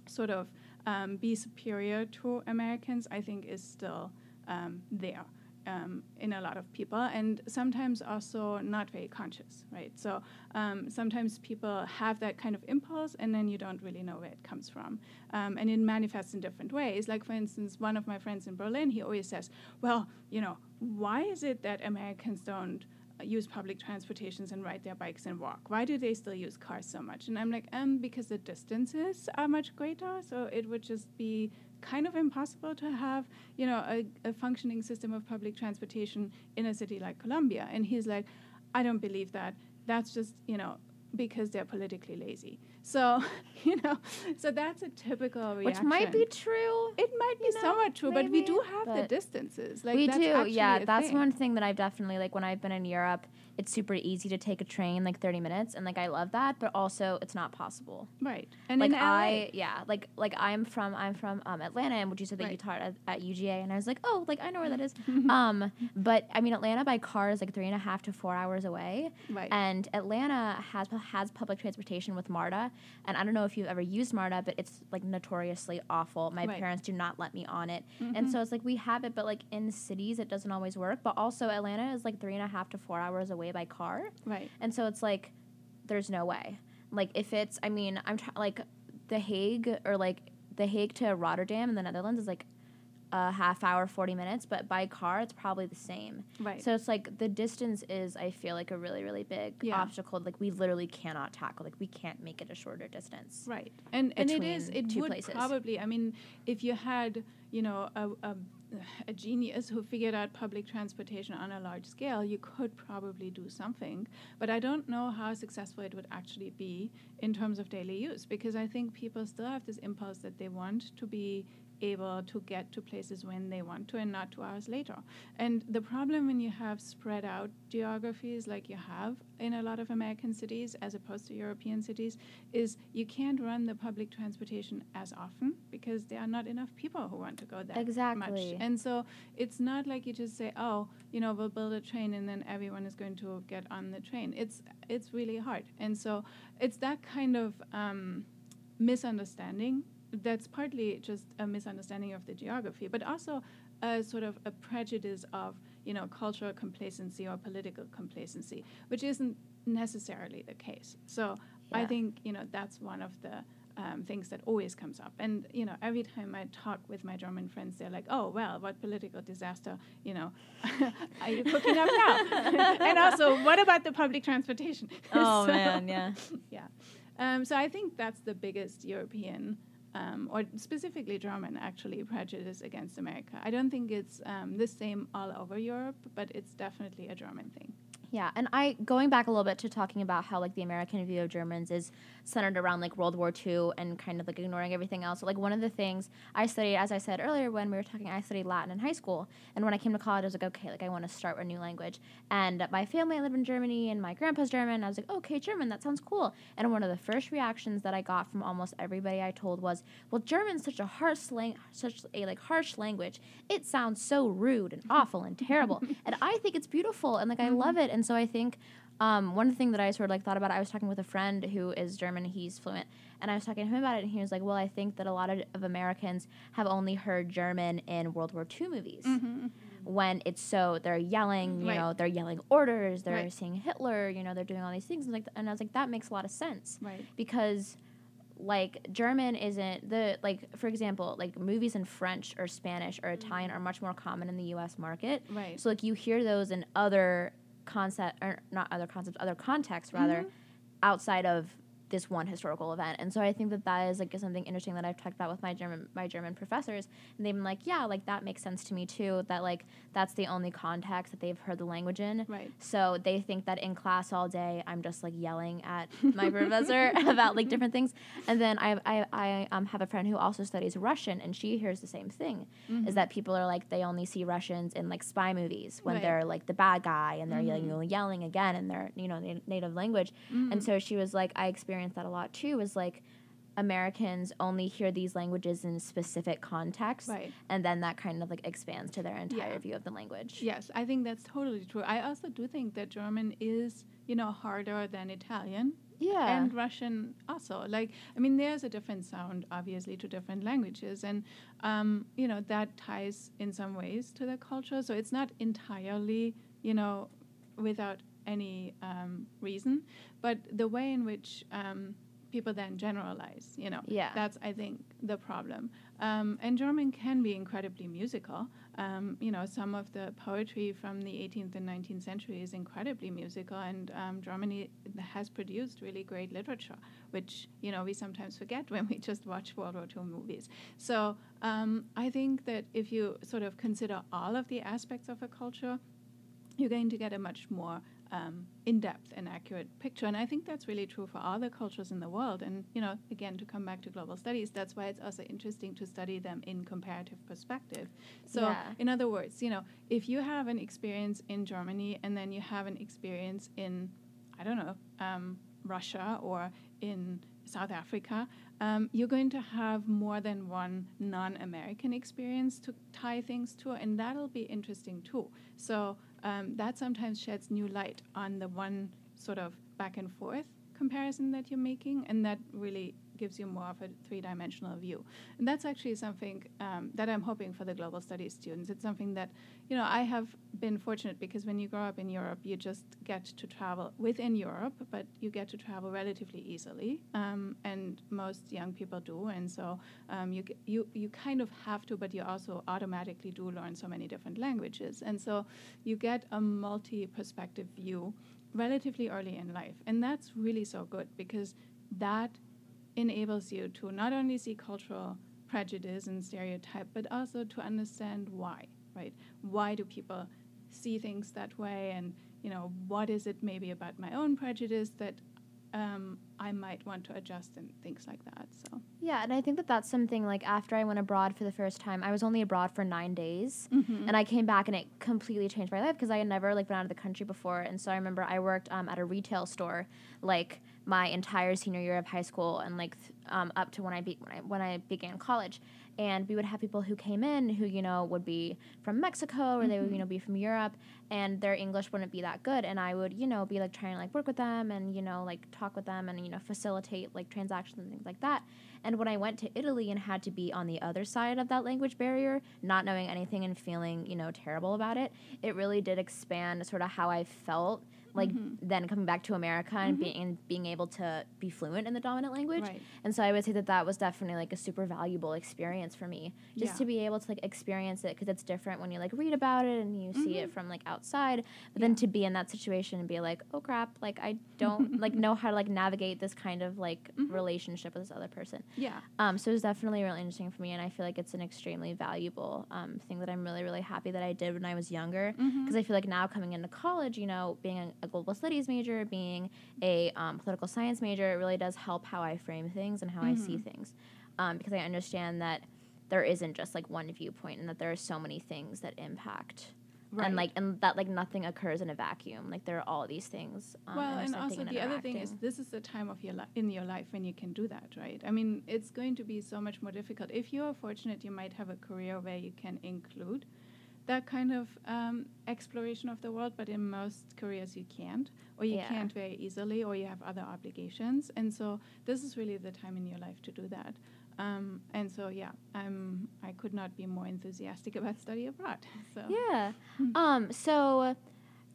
S3: sort of um, be superior to Americans, I think is still um, there um, in a lot of people, and sometimes also not very conscious, right? So um, sometimes people have that kind of impulse, and then you don't really know where it comes from, um, and it manifests in different ways. Like for instance, one of my friends in Berlin, he always says, "Well, you know, why is it that Americans don't?" use public transportations and ride their bikes and walk? Why do they still use cars so much? And I'm like, um, because the distances are much greater. So it would just be kind of impossible to have, you know, a, a functioning system of public transportation in a city like Columbia. And he's like, I don't believe that. That's just, you know, because they're politically lazy. So, you know, so that's a typical reaction.
S1: Which might be true.
S3: It might be
S1: know,
S3: somewhat true, but we do have the distances. Like
S1: we do, yeah. That's
S3: thing.
S1: one thing that I've definitely like when I've been in Europe. It's super easy to take a train like thirty minutes, and like I love that, but also it's not possible.
S3: right. And
S1: like I, yeah, like like I'm from I'm from um, Atlanta, and would you said that you taught at, at UGA, and I was like, oh, like I know where that is. um, but I mean, Atlanta by car is like three and a half to four hours away,
S3: right.
S1: and Atlanta has has public transportation with MARTA, and I don't know if you've ever used MARTA, but it's like notoriously awful. My
S3: Right.
S1: parents do not let me on it, and
S3: Mhm.
S1: so it's like we have it, but like in cities it doesn't always work. But also Atlanta is like three and a half to four hours away by car,
S3: right.
S1: and so it's like there's no way. Like if it's, I mean, I'm trying like the Hague or like the Hague to Rotterdam in the Netherlands is like a half hour, forty minutes, but by car it's probably the same.
S3: Right.
S1: So it's like the distance is, I feel like a really, really big
S3: Yeah.
S1: obstacle. Like we literally cannot tackle. Like we can't make it a shorter distance.
S3: Right, and and it is. It
S1: two
S3: would
S1: places.
S3: probably. I mean, if you had, you know, a, a a genius who figured out public transportation on a large scale, you could probably do something. But I don't know how successful it would actually be in terms of daily use, because I think people still have this impulse that they want to be able to get to places when they want to and not two hours later. And the problem when you have spread out geographies like you have in a lot of American cities as opposed to European cities is you can't run the public transportation as often because there are not enough people who want to go there that
S1: Exactly.
S3: much. And so it's not like you just say, oh, you know, we'll build a train and then everyone is going to get on the train. It's it's really hard. And so it's that kind of um, misunderstanding that's partly just a misunderstanding of the geography, but also a sort of a prejudice of you know cultural complacency or political complacency, which isn't necessarily the case. So I think you know that's one of the um, things that always comes up. And you know, every time I talk with my German friends, they're like, "Oh, well, what political disaster, you know, are you cooking up now?" and also, what about the public transportation?
S1: Oh
S3: So-
S1: man, yeah.
S3: yeah. Um, so I think that's the biggest European, um, or specifically German, actually, prejudice against America. I don't think it's um, the same all over Europe, but it's definitely a German thing.
S1: Yeah, and I going back a little bit to talking about how like the American view of Germans is centered around like World War II and kind of like ignoring everything else. So, like one of the things I studied, as I said earlier when we were talking, I studied Latin in high school, and when I came to college, I was like, okay, like I want to start a new language. And my family, I live in Germany, and my grandpa's German. I was like, okay, German, that sounds cool. And one of the first reactions that I got from almost everybody I told was, well, German's such a harsh slang, such a like harsh language. It sounds so rude and awful and terrible. and I think it's beautiful and like I mm-hmm. love it. And so I think um, one thing that I sort of like thought about, I was talking with a friend who is German, he's fluent, and I was talking to him about it, and he was like, "Well, I think that a lot of, of Americans have only heard German in World War II movies." Mm-hmm, mm-hmm. when it's so they're yelling, you
S3: Right.
S1: know, they're yelling orders, they're
S3: Right.
S1: saying Hitler, you know, they're doing all these things, and like, and I was like, that makes a lot of sense
S3: Right.
S1: because like German isn't the like for example like movies in French or Spanish or mm-hmm. Italian are much more common in the U.S. market.
S3: Right.
S1: So like you hear those in other concept or not other concepts, other contexts rather, mm-hmm. outside of this one historical event. And so I think that that is like something interesting that I've talked about with my German my German professors, and they've been like, yeah, like that makes sense to me too. That like that's the only context that they've heard the language in.
S3: Right.
S1: So they think that in class all day I'm just like yelling at my professor about like different things. And then I I, I um, have a friend who also studies Russian and she hears the same thing. Is mm-hmm. that people are like they only see Russians in like spy movies when
S3: Right.
S1: they're like the bad guy and they're yelling, mm-hmm. yelling again in their you know na- native language. Mm-hmm. And so she was like I experienced that a lot too is like Americans only hear these languages in specific contexts
S3: Right.
S1: and then that kind of like expands to their entire
S3: Yeah.
S1: view of the language.
S3: Yes, I think that's totally true. I also do think that German is, you know, harder than Italian
S1: Yeah.
S3: and Russian also. Like, I mean, there's a different sound, obviously, to different languages, and um, you know that ties in some ways to the culture. So it's not entirely, you know, without any um, reason, but the way in which um, people then generalize, you know,
S1: Yeah.
S3: that's I think the problem. Um, and German can be incredibly musical. Um, you know, some of the poetry from the 18th and 19th century is incredibly musical, and um, Germany has produced really great literature, which you know we sometimes forget when we just watch World War II movies. So um, I think that if you sort of consider all of the aspects of a culture, you're going to get a much more um, in-depth and accurate picture. And I think that's really true for other cultures in the world. And you know, again, to come back to global studies, that's why it's also interesting to study them in comparative perspective. So,
S1: Yeah.
S3: in other words, you know, if you have an experience in Germany and then you have an experience in, I don't know, um, Russia or in South Africa, um, you're going to have more than one non American experience to tie things to, and that'll be interesting too. So um, that sometimes sheds new light on the one sort of back and forth comparison that you're making, and that really gives you more of a three dimensional view. And that's actually something um, that I'm hoping for the global studies students. It's something that, you know, I have been fortunate because when you grow up in Europe, you just get to travel within Europe, but you get to travel relatively easily, um, and most young people do. And so um, you, you you kind of have to, but you also automatically do learn so many different languages, and so you get a multi-perspective view relatively early in life, and that's really so good because that enables you to not only see cultural prejudice and stereotype, but also to understand why, right? Why do people see things that way? And, you know, what is it maybe about my own prejudice that um, I might want to adjust and things like that. So,
S1: Yeah, and I think that that's something like after I went abroad for the first time, I was only abroad for nine days,
S3: Mm-hmm.
S1: and I came back and it completely changed my life because I had never like been out of the country before, and so I remember I worked um, at a retail store like my entire senior year of high school and like th- um, up to when I, be- when I when I began college, and we would have people who came in who you know would be from Mexico or they would you know be from Europe, and their English wouldn't be that good, and I would you know be like trying to like work with them and you know like talk with them and you know facilitate like transactions and things like that. And when I went to Italy and had to be on the other side of that language barrier, not knowing anything and feeling, you know, terrible about it, it really did expand sort of how I felt like mm-hmm. then coming back to America and mm-hmm. being and being able to be fluent in the dominant language.
S3: Right.
S1: And so I would say that that was definitely like a super valuable experience for me, just
S3: Yeah.
S1: to be able to like experience it because it's different when you like read about it and you see it mm-hmm. from like outside, but then to be in that situation and be like, oh crap, like I don't like know how to like navigate this kind of like relationship with this other person.
S3: yeah.
S1: Um, so it was definitely really interesting for me, and I feel like it's an extremely valuable um, thing that I'm really, really happy that I did when I was younger. Because I feel like now coming into college, you know, being a, global studies major, being a um, political science major, it really does help how I frame things and how I see things. Um, because I understand that there isn't just like one viewpoint, and that there are so many things that impact.
S3: Right.
S1: And like, and that like nothing occurs in a vacuum. Like there are all these things. Um,
S3: well, and also
S1: and
S3: the other thing is this is the time of your li- in your life when you can do that, right? I mean, it's going to be so much more difficult. If you are fortunate, you might have a career where you can include that kind of um, exploration of the world, but in most careers you can't, or you
S1: Yeah.
S3: can't very easily, or you have other obligations. And so this is really the time in your life to do that. Um, and so, yeah, I'm, I could not be more enthusiastic about study abroad. So
S1: Yeah. Um, so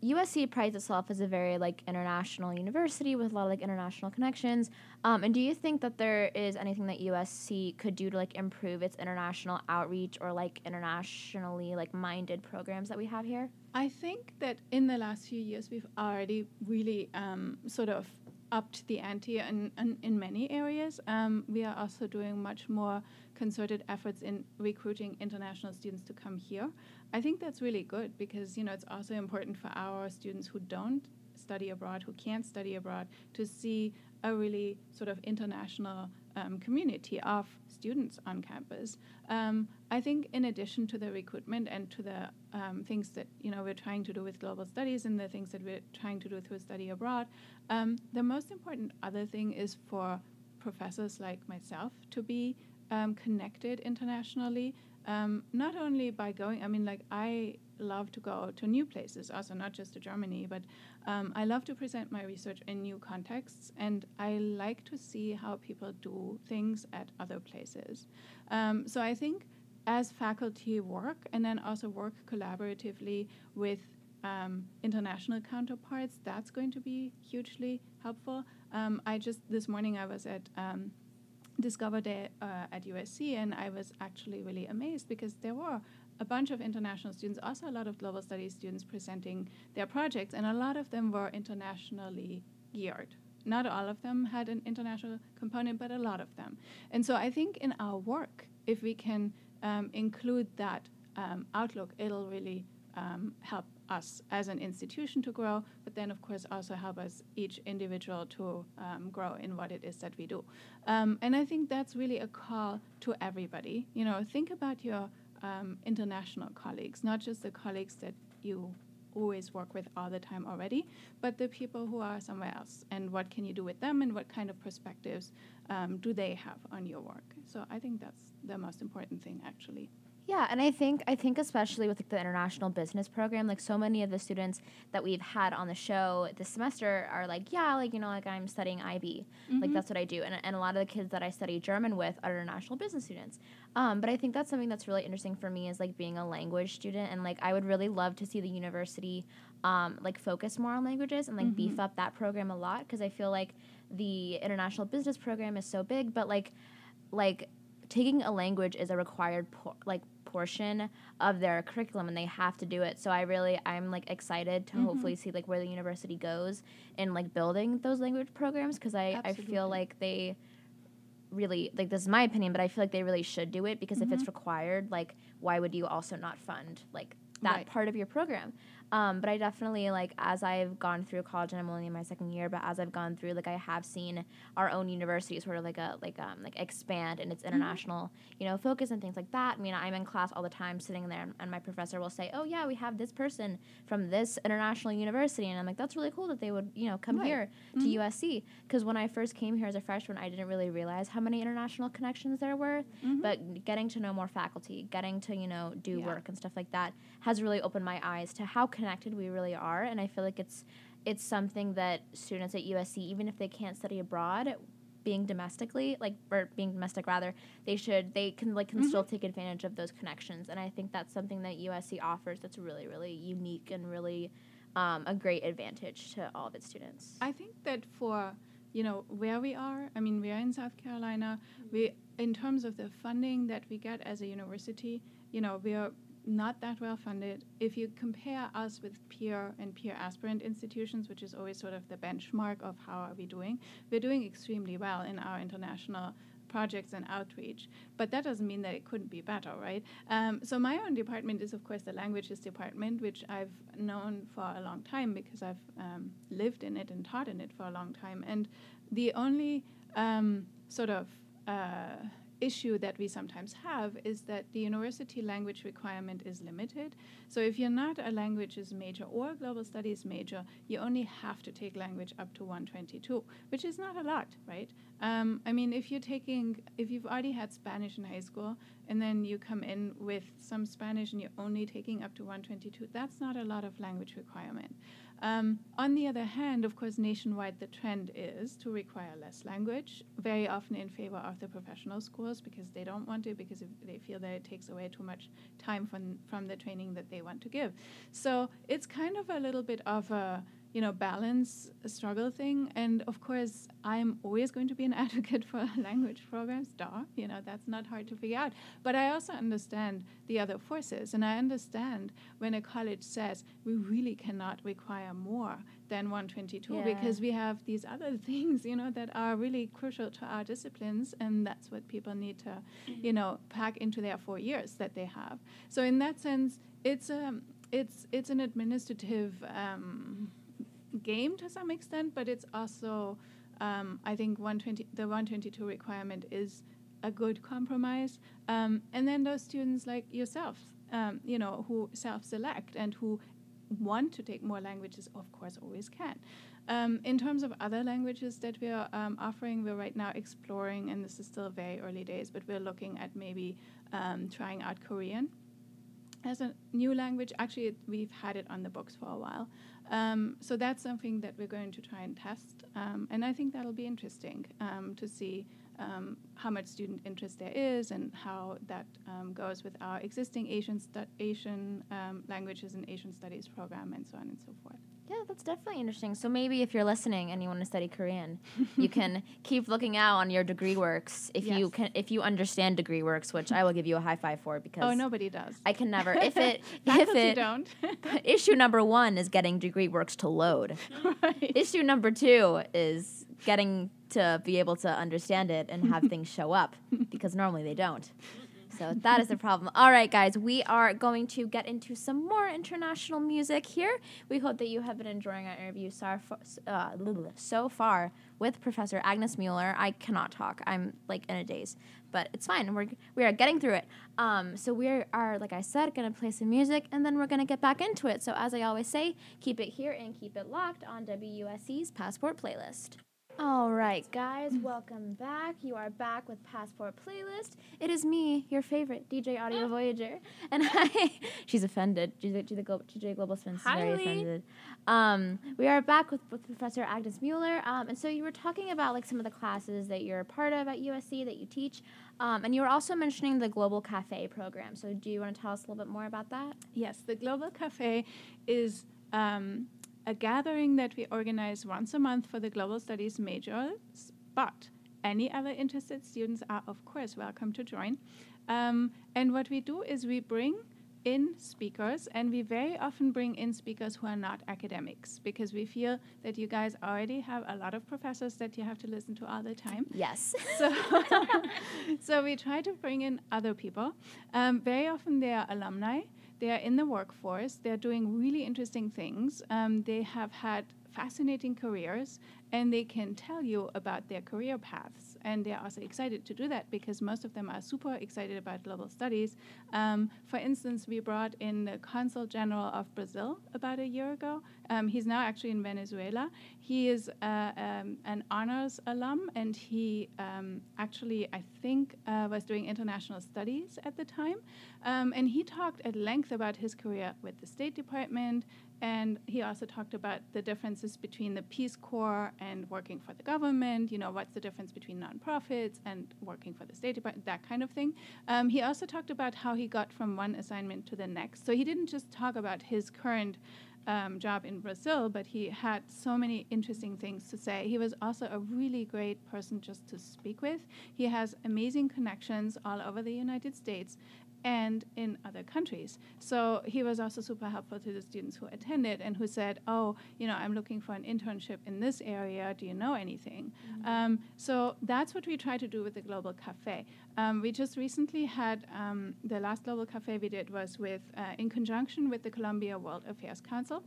S1: USC prides itself as a very like international university with a lot of like international connections. Um, and do you think that there is anything that USC could do to like improve its international outreach or like internationally like minded programs that we have here?
S3: I think that in the last few years, we've already really um, sort of upped the ante in, in, in many areas. Um, we are also doing much more concerted efforts in recruiting international students to come here. I think that's really good because you know it's also important for our students who don't study abroad, who can't study abroad, to see a really sort of international um, community of students on campus. Um, I think, in addition to the recruitment and to the um, things that you know we're trying to do with global studies and the things that we're trying to do through study abroad, um, the most important other thing is for professors like myself to be um, connected internationally. Um, not only by going, I mean, like I love to go to new places, also not just to Germany, but um, I love to present my research in new contexts, and I like to see how people do things at other places. Um, so I think as faculty work and then also work collaboratively with um, international counterparts, that's going to be hugely helpful. Um, I just this morning I was at um, Discover Day uh, at USC, and I was actually really amazed because there were a bunch of international students, also a lot of global studies students presenting their projects, and a lot of them were internationally geared. Not all of them had an international component, but a lot of them. And so I think in our work, if we can um, include that um, outlook, it'll really um, help us as an institution to grow, but then, of course, also help us each individual to um, grow in what it is that we do. Um, and I think that's really a call to everybody. You know, think about your um, international colleagues, not just the colleagues that you always work with all the time already, but the people who are somewhere else, and what can you do with them, and what kind of perspectives um, do they have on your work? So I think that's the most important thing, actually.
S1: Yeah, and I think I think especially with like, the international business program, like so many of the students that we've had on the show this semester are like, yeah, like you know, like I'm studying IB,
S3: Mm-hmm.
S1: like that's what I do, and and a lot of the kids that I study German with are international business students. Um, but I think that's something that's really interesting for me is like being a language student, and like I would really love to see the university, um, like focus more on languages and like beef up that program a lot because I feel like the international business program is so big, but like like taking a language is a required por- like portion of their curriculum and they have to do it. So i really i'm like excited to mm-hmm. hopefully see like where the university goes in like building those language programs because i i feel like they really like this is my opinion but i feel like they really should do it because if it's mm-hmm. required like why would you also not fund like that
S3: Right.
S1: part of your program um, but i definitely like as i've gone through college and i'm only in my second year but as i've gone through like i have seen our own university sort of like a like um like expand in its international you know focus and things like that. I mean i'm in class all the time sitting there and my professor will say oh yeah we have this person from this international university and i'm like that's really cool that they would you know come
S3: Right.
S1: here to usc because when i first came here as a freshman i didn't really realize how many international connections there were but getting to know more faculty getting to you know do
S3: Yeah.
S1: work and stuff like that has really opened my eyes to how connected we really are and i feel like it's it's something that students at usc even if they can't study abroad being domestically like or being domestic rather they should they can like can still take advantage of those connections and i think that's something that usc offers that's really really unique and really um, a great advantage to all of its students
S3: I think that for you know where we are, I mean we are in South Carolina. We in terms of the funding that we get as a university, you know we are not that well funded. If you compare us with peer and peer aspirant institutions, which is always sort of the benchmark of how are we doing, we're doing extremely well in our international projects and outreach. But that doesn't mean that it couldn't be better, right? Um, so my own department is, of course, the languages department, which I've known for a long time because I've um, lived in it and taught in it for a long time. And the only um, sort of uh, issue that we sometimes have is that the university language requirement is limited. So if you're not a languages major or a global studies major, you only have to take language up to 122, which is not a lot, right? Um, I mean, if you're taking, if you've already had Spanish in high school, and then you come in with some Spanish and you're only taking up to 122, that's not a lot of language requirement. Um, on the other hand, of course, nationwide the trend is to require less language, very often in favor of the professional schools because they don't want to, because they feel that it takes away too much time from, from the training that they want to give. So it's kind of a little bit of a you know, balance struggle thing. And of course, I'm always going to be an advocate for language programs. Duh, you know, that's not hard to figure out. But I also understand the other forces. And I understand when a college says we really cannot require more than 122 yeah. because we have these other things, you know, that are really crucial to our disciplines. And that's what people need to, you know, pack into their four years that they have. So in that sense, it's a, um, it's, it's an administrative um, game to some extent, but it's also, um, I think, 120, the 122 requirement is a good compromise. Um, and then those students like yourself, um, you know, who self-select and who want to take more languages, of course, always can. Um, in terms of other languages that we are um, offering, we're right now exploring, and this is still very early days, but we're looking at maybe um, trying out Korean as a new language. Actually, it, we've had it on the books for a while. Um, so that's something that we're going to try and test, um, and I think that'll be interesting um, to see um, how much student interest there is and how that um, goes with our existing Asian stu- Asian um, languages and Asian studies program, and so on and so forth.
S1: Yeah, that's definitely interesting. So maybe if you're listening and you want to study Korean, you can keep looking out on your degree works. If yes. you can, if you understand degree works, which I will give you a high five for because
S3: oh, nobody does.
S1: I can never. If it, if it
S3: don't.
S1: issue number one is getting degree works to load. Right. Issue number two is getting to be able to understand it and have things show up because normally they don't. So that is the problem. All right, guys, we are going to get into some more international music here. We hope that you have been enjoying our interview so far, uh, so far with Professor Agnes Mueller. I cannot talk. I'm like in a daze, but it's fine. We're we are getting through it. Um, so we are, like I said, gonna play some music, and then we're gonna get back into it. So as I always say, keep it here and keep it locked on WUSC's Passport playlist. All right, guys, welcome back. You are back with Passport Playlist. It is me, your favorite DJ Audio Voyager, and I. she's offended. DJ, DJ, DJ Global Spins is very offended. Um, we are back with, with Professor Agnes Mueller, um, and so you were talking about like some of the classes that you're a part of at USC that you teach, um, and you were also mentioning the Global Cafe program. So do you want to tell us a little bit more about that?
S3: Yes, the Global Cafe is. Um, a gathering that we organize once a month for the global studies majors, but any other interested students are, of course, welcome to join. Um, and what we do is we bring in speakers, and we very often bring in speakers who are not academics because we feel that you guys already have a lot of professors that you have to listen to all the time.
S1: Yes.
S3: So, so we try to bring in other people. Um, very often they are alumni they are in the workforce. They're doing really interesting things. Um, they have had fascinating careers and they can tell you about their career paths. And they're also excited to do that because most of them are super excited about global studies. Um, for instance, we brought in the Consul General of Brazil about a year ago. Um, he's now actually in Venezuela. He is uh, um, an honors alum, and he um, actually, I think, uh, was doing international studies at the time. Um, and he talked at length about his career with the State Department, and he also talked about the differences between the Peace Corps and working for the government. You know, what's the difference between nonprofits and working for the State Department, that kind of thing. Um, he also talked about how he got from one assignment to the next. So he didn't just talk about his current um, job in Brazil, but he had so many interesting things to say. He was also a really great person just to speak with. He has amazing connections all over the United States, and in other countries. So he was also super helpful to the students who attended and who said, "Oh, you know, I'm looking for an internship in this area. Do you know anything?" Mm-hmm. Um, so that's what we try to do with the Global Cafe. Um, we just recently had um, the last Global Cafe we did was with uh, in conjunction with the Columbia World Affairs Council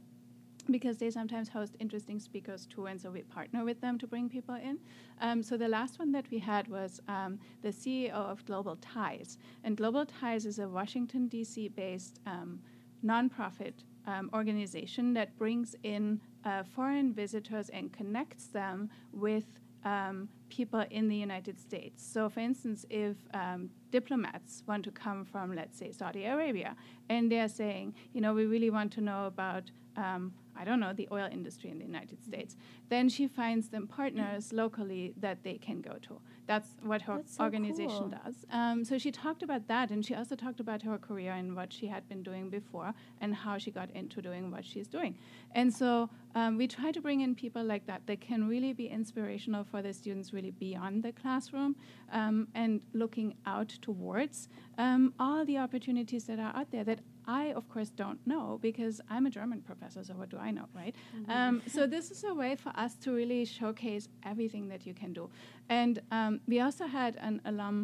S3: because they sometimes host interesting speakers too, and so we partner with them to bring people in. Um, so the last one that we had was um, the CEO of Global Ties, and Global Ties is a Washington D.C. based um, nonprofit um, organization that brings in uh, foreign visitors and connects them with um, people in the United States. So, for instance, if um, diplomats want to come from, let's say, Saudi Arabia, and they're saying, you know, we really want to know about um, I don't know, the oil industry in the United States. Then she finds them partners locally that they can go to. That's what her
S1: That's so
S3: organization
S1: cool.
S3: does. Um, so she talked about that, and she also talked about her career and what she had been doing before, and how she got into doing what she's doing. And so um, we try to bring in people like that that can really be inspirational for the students, really beyond the classroom, um, and looking out towards um, all the opportunities that are out there that I, of course, don't know because I'm a German professor, so what do I know, right? Um, so this is a way for us to really showcase everything that you can do. And um, we also had an alum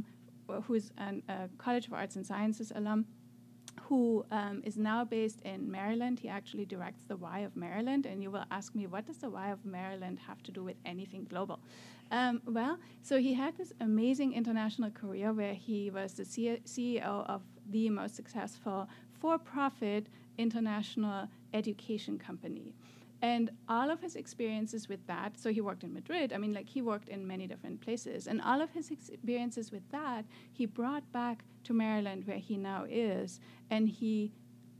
S3: who's an, a College of Arts and Sciences alum who um, is now based in Maryland. He actually directs the Y of Maryland, and you will ask me, what does the Y of Maryland have to do with anything global? Um, well, so he had this amazing international career where he was the C- CEO of the most successful for profit international education company. And all of his experiences with that, so he worked in Madrid, I mean, like he worked in many different places, and all of his experiences with that, he brought back to Maryland, where he now is, and he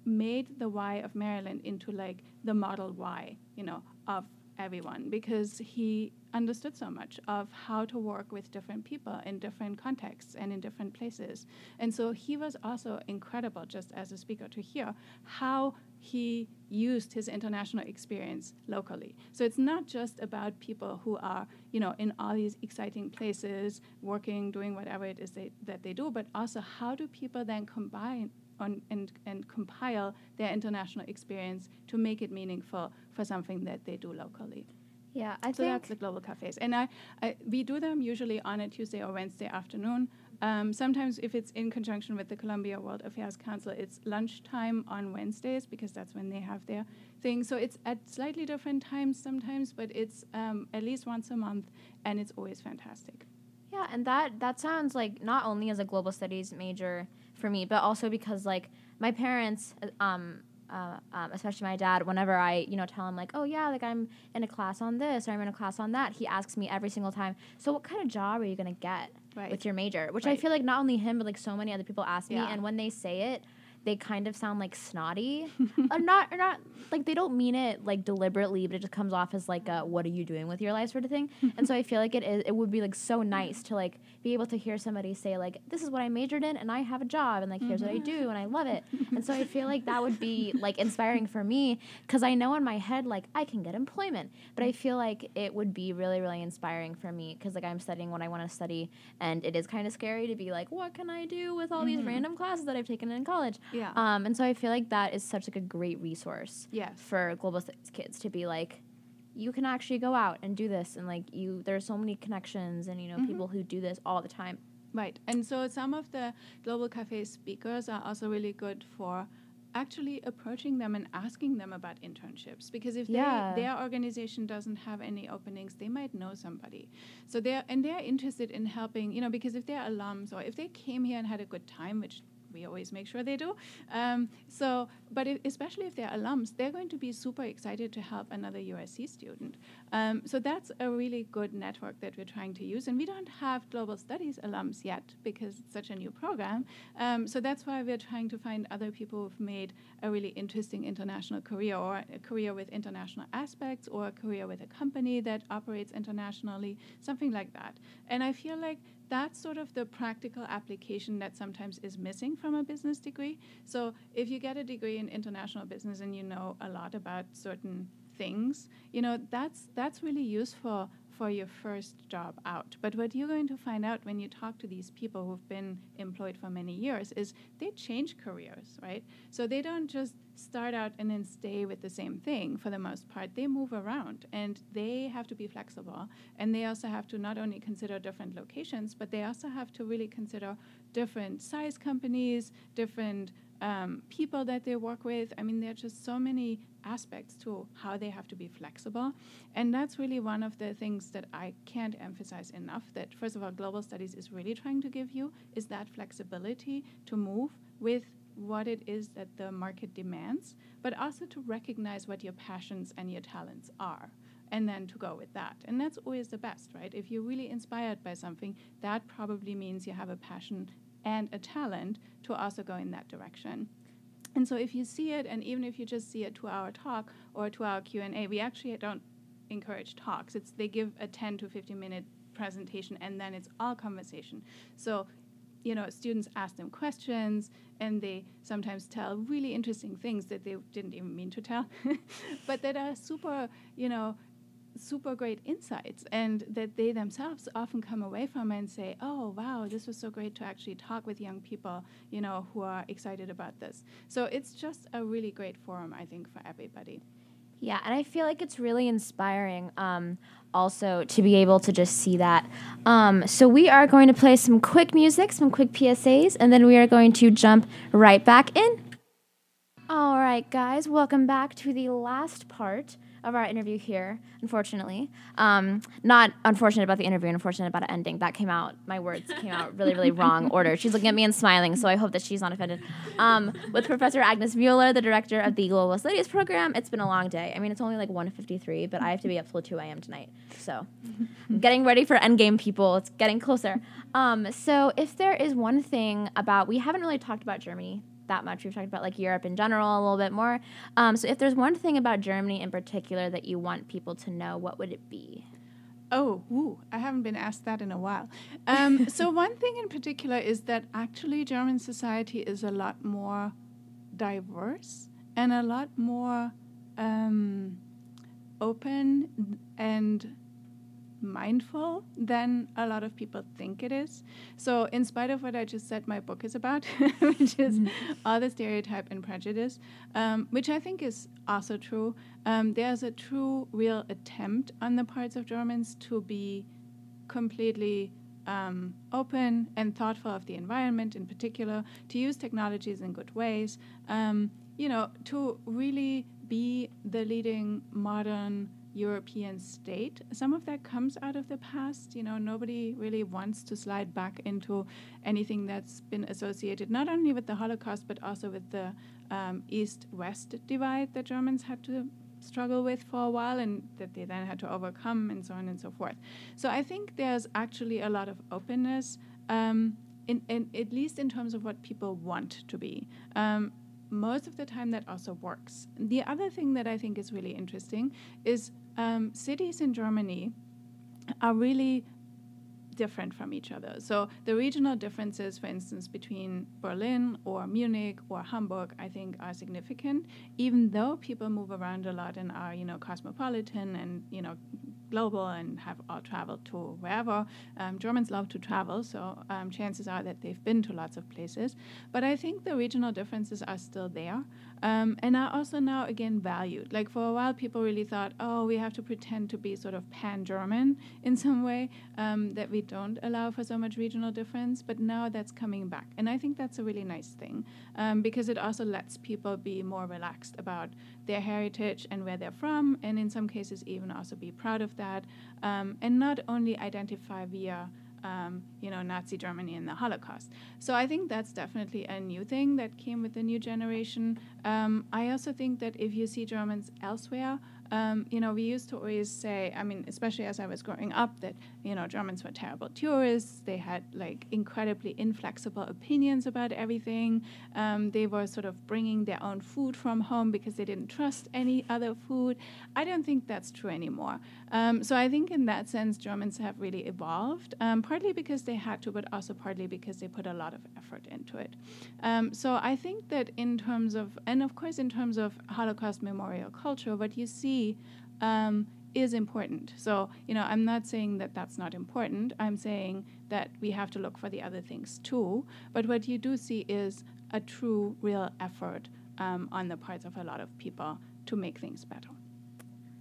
S3: made the Y of Maryland into like the model Y, you know, of everyone because he understood so much of how to work with different people in different contexts and in different places. And so he was also incredible just as a speaker to hear how he used his international experience locally. So it's not just about people who are, you know, in all these exciting places, working, doing whatever it is they, that they do, but also how do people then combine on, and, and compile their international experience to make it meaningful for something that they do locally.
S1: Yeah, I
S3: so
S1: think
S3: that's the global cafes, and I, I we do them usually on a Tuesday or Wednesday afternoon. Um, sometimes, if it's in conjunction with the Columbia World Affairs Council, it's lunchtime on Wednesdays because that's when they have their thing. So it's at slightly different times sometimes, but it's um, at least once a month, and it's always fantastic.
S1: Yeah, and that that sounds like not only as a global studies major for me, but also because like my parents, uh, um, uh, um, especially my dad, whenever I you know tell him like, oh yeah, like I'm in a class on this or I'm in a class on that, he asks me every single time. So what kind of job are you gonna get
S3: Right.
S1: with your major? Which I feel like not only him but like so many other people ask me, and when they say it. They kind of sound like snotty, or not, or not like they don't mean it like deliberately, but it just comes off as like, a, "What are you doing with your life?" sort of thing. and so I feel like it is, it would be like so nice to like be able to hear somebody say like, "This is what I majored in, and I have a job, and like here's what I do, and I love it." and so I feel like that would be like inspiring for me because I know in my head like I can get employment, but I feel like it would be really really inspiring for me because like I'm studying what I want to study, and it is kind of scary to be like, "What can I do with all these
S3: Mhm.
S1: random classes that I've taken in college?"
S3: Yeah.
S1: Um, and so I feel like that is such like a great resource
S3: yes.
S1: for global kids to be like you can actually go out and do this and like you there's so many connections and you know
S3: Mhm.
S1: people who do this all the time
S3: Right. And so some of the Global Cafe speakers are also really good for actually approaching them and asking them about internships because if
S1: Yeah.
S3: they, their organization doesn't have any openings they might know somebody so they're and they're interested in helping you know because if they're alums or if they came here and had a good time which we always make sure they do. Um, so but especially if they're alums they're going to be super excited to help another usc student um, so that's a really good network that we're trying to use and we don't have global studies alums yet because it's such a new program um, so that's why we're trying to find other people who've made a really interesting international career or a career with international aspects or a career with a company that operates internationally, something like that. And I feel like that's sort of the practical application that sometimes is missing from a business degree. So if you get a degree in international business and you know a lot about certain things, you know, that's that's really useful for your first job out. But what you're going to find out when you talk to these people who've been employed for many years is they change careers, right? So they don't just start out and then stay with the same thing for the most part. They move around and they have to be flexible. And they also have to not only consider different locations, but they also have to really consider different size companies, different um, people that they work with. I mean, there are just so many aspects to how they have to be flexible. And that's really one of the things that I can't emphasize enough that, first of all, global studies is really trying to give you is that flexibility to move with what it is that the market demands, but also to recognize what your passions and your talents are. and then to go with that. And that's always the best, right? If you're really inspired by something, that probably means you have a passion and a talent to also go in that direction. And so if you see it, and even if you just see a two-hour talk or a two-hour Q&A, we actually don't encourage talks. It's they give a 10 to 15 minute presentation, and then it's all conversation. So you know, students ask them questions and they sometimes tell really interesting things that they didn't even mean to tell, but that are super, you know, super great insights and that they themselves often come away from and say, oh, wow, this was so great to actually talk with young people, you know, who are excited about this. So it's just a really great forum, I think, for everybody.
S1: Yeah, and I feel like it's really inspiring um, also to be able to just see that. Um, so we are going to play some quick music, some quick PSAs, and then we are going to jump right back in. All right, guys, welcome back to the last part of our interview here, unfortunately. Um, not unfortunate about the interview, unfortunate about it ending. That came out, my words came out really, really wrong order. She's looking at me and smiling, so I hope that she's not offended. Um, with Professor Agnes Mueller, the director of the Global Studies Program, it's been a long day. I mean, it's only like 1.53, but I have to be up till 2 a.m. tonight. So I'm getting ready for Endgame, people. It's getting closer. Um, so if there is one thing about, we haven't really talked about Germany that much. We've talked about like Europe in general a little bit more. Um, so if there's one thing about Germany in particular that you want people to know, what would it be?
S3: Oh, ooh, I haven't been asked that in a while. Um, so one thing in particular is that actually German society is a lot more diverse and a lot more um, open and mindful than a lot of people think it is. So, in spite of what I just said, my book is about, which is mm-hmm. all the stereotype and prejudice, um, which I think is also true. Um, there's a true, real attempt on the parts of Germans to be completely um, open and thoughtful of the environment in particular, to use technologies in good ways, um, you know, to really be the leading modern European state. Some of that comes out of the past. You know, nobody really wants to slide back into anything that's been associated not only with the Holocaust but also with the um, East-West divide that Germans had to struggle with for a while and that they then had to overcome and so on and so forth. So I think there's actually a lot of openness. Um, in, in, at least in terms of what people want to be. Um, most of the time that also works. The other thing that I think is really interesting is um, cities in Germany are really different from each other. So the regional differences, for instance, between Berlin or Munich or Hamburg, I think are significant, even though people move around a lot and are, you know, cosmopolitan and, you know, global and have all traveled to wherever. Um, Germans love to travel, so um, chances are that they've been to lots of places. But I think the regional differences are still there. Um, and are also now again valued. Like for a while, people really thought, oh, we have to pretend to be sort of pan German in some way, um, that we don't allow for so much regional difference. But now that's coming back. And I think that's a really nice thing um, because it also lets people be more relaxed about their heritage and where they're from, and in some cases, even also be proud of that, um, and not only identify via um, you know, Nazi Germany and the Holocaust. So I think that's definitely a new thing that came with the new generation. Um, I also think that if you see Germans elsewhere, um, you know, we used to always say, I mean, especially as I was growing up, that, you know, Germans were terrible tourists. They had like incredibly inflexible opinions about everything. Um, they were sort of bringing their own food from home because they didn't trust any other food. I don't think that's true anymore. Um, so I think in that sense, Germans have really evolved, um, partly because they had to, but also partly because they put a lot of effort into it. Um, so I think that in terms of, and of course, in terms of Holocaust memorial culture, what you see um, is important. So, you know, I'm not saying that that's not important. I'm saying that we have to look for the other things too. But what you do see is a true, real effort um, on the parts of a lot of people to make things better.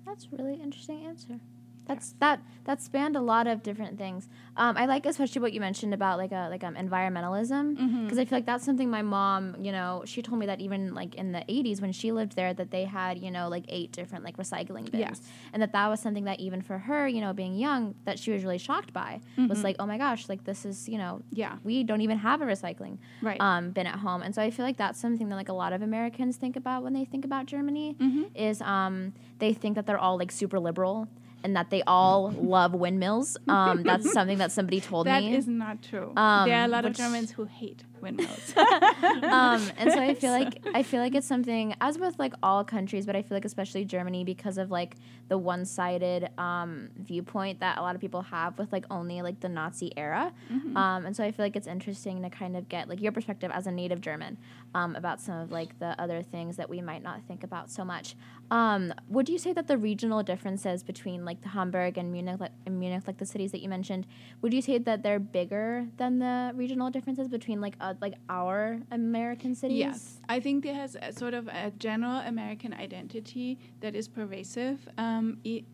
S1: That's a really interesting answer. That's that that spanned a lot of different things. Um, I like especially what you mentioned about like a like um, environmentalism because mm-hmm. I feel like that's something my mom, you know, she told me that even like in the 80s when she lived there that they had, you know, like eight different like recycling bins. Yes. And that that was something that even for her, you know, being young, that she was really shocked by. Mm-hmm. Was like, "Oh my gosh, like this is, you know, yeah. we don't even have a recycling right. um, bin at home." And so I feel like that's something that like a lot of Americans think about when they think about Germany mm-hmm. is um, they think that they're all like super liberal and that they all love windmills. Um, that's something that somebody told
S3: That
S1: me.
S3: That is not true.
S1: Um,
S3: there are a lot of Germans who hate windmills.
S1: um, and so I feel like I feel like it's something as with like all countries, but I feel like especially Germany because of like the one-sided um, viewpoint that a lot of people have with like only like the Nazi era.
S3: Mm-hmm.
S1: Um, and so I feel like it's interesting to kind of get like your perspective as a native German um, about some of like the other things that we might not think about so much. Um, would you say that the regional differences between like the Hamburg and Munich, like, and Munich, like the cities that you mentioned, would you say that they're bigger than the regional differences between like like our American cities?
S3: Yes, I think there has a sort of a general American identity that is pervasive. Um, e-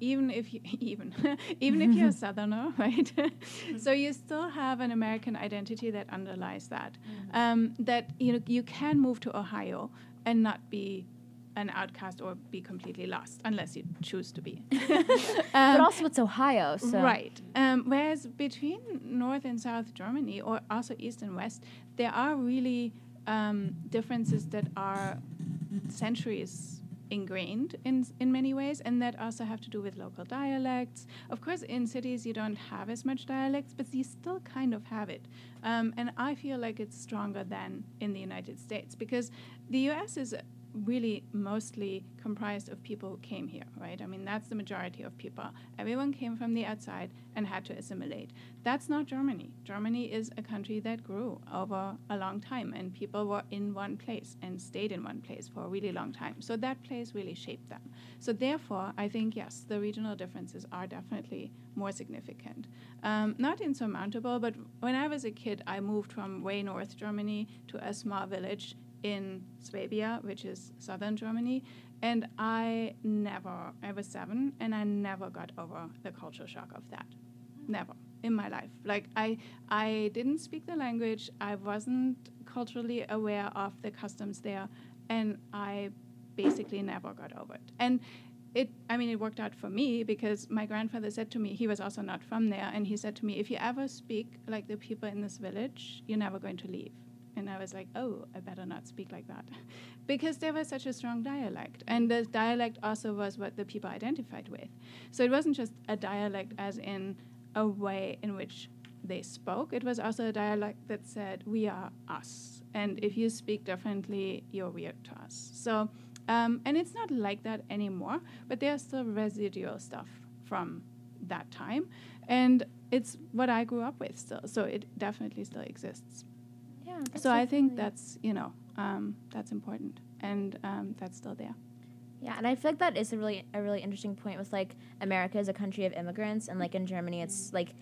S3: even if you, even even if you're a Southerner, right? so you still have an American identity that underlies that. Um, that you know you can move to Ohio and not be an outcast or be completely lost unless you choose to be.
S1: but
S3: Um,
S1: also it's Ohio, so
S3: Right. Um, whereas between North and South Germany, or also East and West, there are really um, differences that are centuries ingrained in in many ways, and that also have to do with local dialects. Of course, in cities you don't have as much dialects, but you still kind of have it. Um, and I feel like it's stronger than in the United States because the U.S. is really mostly comprised of people who came here, right? I mean, that's the majority of people. Everyone came from the outside and had to assimilate. That's not Germany. Germany is a country that grew over a long time, and people were in one place and stayed in one place for a really long time. So that place really shaped them. So therefore, I think yes, the regional differences are definitely more significant. Um, not insurmountable, but when I was a kid, I moved from way north Germany to a small village in Swabia, which is southern Germany, and I never, I was seven, and I never got over the culture shock of that. Never in my life. Like I, I didn't speak the language. I wasn't culturally aware of the customs there, and I basically never got over it. And it, I mean, it worked out for me because my grandfather said to me, he was also not from there, and he said to me, if you ever speak like the people in this village, you're never going to leave. And I was like, oh, I better not speak like that. because there was such a strong dialect. And the dialect also was what the people identified with. So it wasn't just a dialect as in a way in which they spoke, it was also a dialect that said, we are us. And if you speak differently, you're weird to us. So, um, and it's not like that anymore, but there's still residual stuff from that time. And it's what I grew up with still. So it definitely still exists
S1: yeah.
S3: so I think that's you know um, that's important, and um, that's still there.
S1: Yeah, and I feel like that is a really a really interesting point with like America is a country of immigrants, and like in Germany, it's like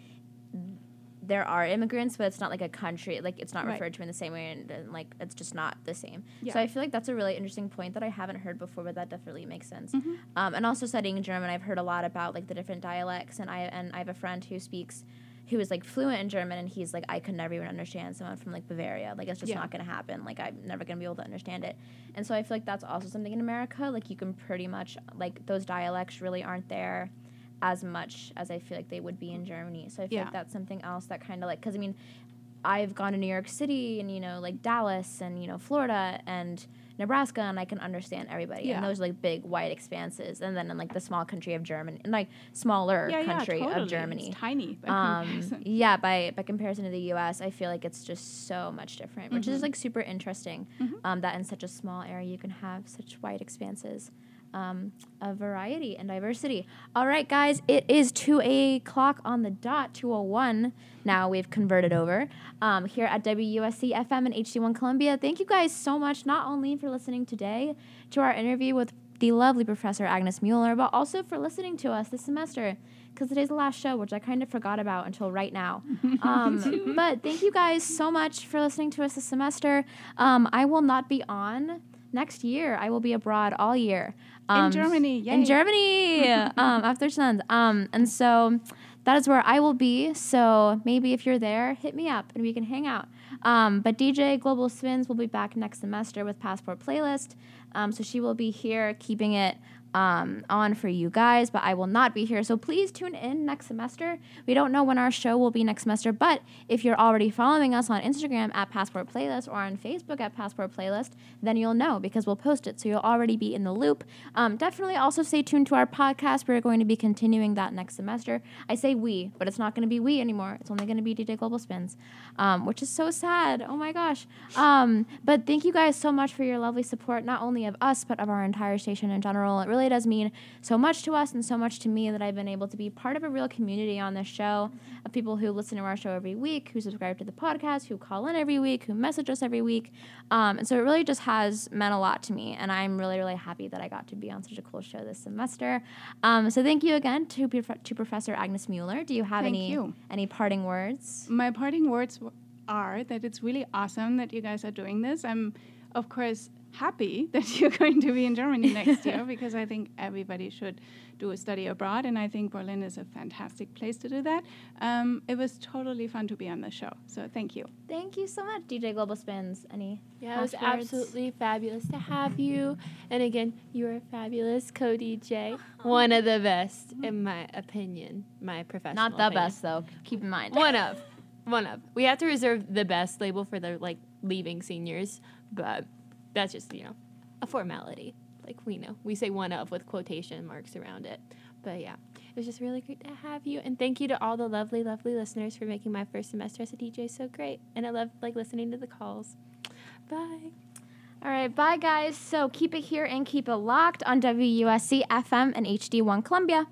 S1: there are immigrants, but it's not like a country. Like it's not
S3: Right.
S1: referred to in the same way, and, and like it's just not the same.
S3: Yeah.
S1: So I feel like that's a really interesting point that I haven't heard before, but that definitely makes sense.
S3: Mhm.
S1: Um, and also studying German, I've heard a lot about like the different dialects, and I and I have a friend who speaks. Who is like fluent in German, and he's like, I could never even understand someone from like Bavaria. Like, it's just
S3: Yeah.
S1: not gonna happen. Like, I'm never gonna be able to understand it. And so I feel like that's also something in America. Like, you can pretty much like those dialects really aren't there as much as I feel like they would be in Germany. So I feel
S3: Yeah.
S1: like that's something else that kind of like because I mean, I've gone to New York City and you know like Dallas and you know Florida and Nebraska and I can understand everybody.
S3: Yeah.
S1: And those like big wide expanses. And then in like the small country of Germany and like smaller
S3: yeah,
S1: country
S3: yeah, totally.
S1: of Germany.
S3: It's tiny by
S1: Um, yeah, by by comparison to the U.S., I feel like it's just so much different, which is
S3: Mhm.
S1: like super interesting.
S3: Mhm.
S1: Um, that in such a small area you can have such wide expanses um, of variety and diversity. All right, guys, it is two o'clock on the dot. Two o one. Now we've converted over um, here at WUSC FM and HD1 Columbia. Thank you guys so much, not only for listening today to our interview with the lovely Professor Agnes Mueller, but also for listening to us this semester. Because today's the last show, which I kind of forgot about until right now. Um, but thank you guys so much for listening to us this semester. Um, I will not be on next year. I will be abroad all year. Um,
S3: in Germany,
S1: in. Germany um, after Deutschland. Um, and so that is where I will be. So maybe if you're there, hit me up and we can hang out. Um, but DJ Global Spins will be back next semester with Passport Playlist. Um, so she will be here keeping it um, on for you guys, but I will not be here. So please tune in next semester. We don't know when our show will be next semester, but if you're already following us on Instagram at Passport Playlist or on Facebook at Passport Playlist, then you'll know because we'll post it. So you'll already be in the loop. Um, definitely also stay tuned to our podcast. We're going to be continuing that next semester. I say we, but it's not going to be we anymore. It's only going to be DJ Global Spins, um, which is so sad. Oh my gosh. Um, but thank you guys so much for your lovely support, not only of us, but of our entire station in general. It really does mean so much to us and so much to me that I've been able to be part of a real community on this show of people who listen to our show every week, who subscribe to the podcast, who call in every week, who message us every week. Um, and so it really just has meant a lot to me. And I'm really, really happy that I got to be on such a cool show this semester. Um, so thank you again to, to Professor Agnes Mueller. Do you have
S3: Thank
S1: any,
S3: you.
S1: any parting words?
S3: My parting words w- are that it's really awesome that you guys are doing this. I'm, of course, happy that you're going to be in Germany next year because I think everybody should do a study abroad, and I think Berlin is a fantastic place to do that. Um, it was totally fun to be on the show, so thank you.
S1: Thank you so much, DJ Global Spins. Any
S2: Yeah, it was
S1: words?
S2: absolutely fabulous to have you. And again, you are fabulous co DJ. One of the best, in my opinion, my professional.
S1: Not the
S2: opinion.
S1: best though. Keep in mind.
S2: One of. One of. We have to reserve the best label for the like leaving seniors, but that's just, you know, a formality. Like we know. We say one of with quotation marks around it. But yeah, it was just really great to have you. And thank you to all the lovely, lovely listeners for making my first semester as a DJ so great. And I love like listening to the calls. Bye.
S1: All right, bye guys. So keep it here and keep it locked on WUSC FM and HD1 Columbia.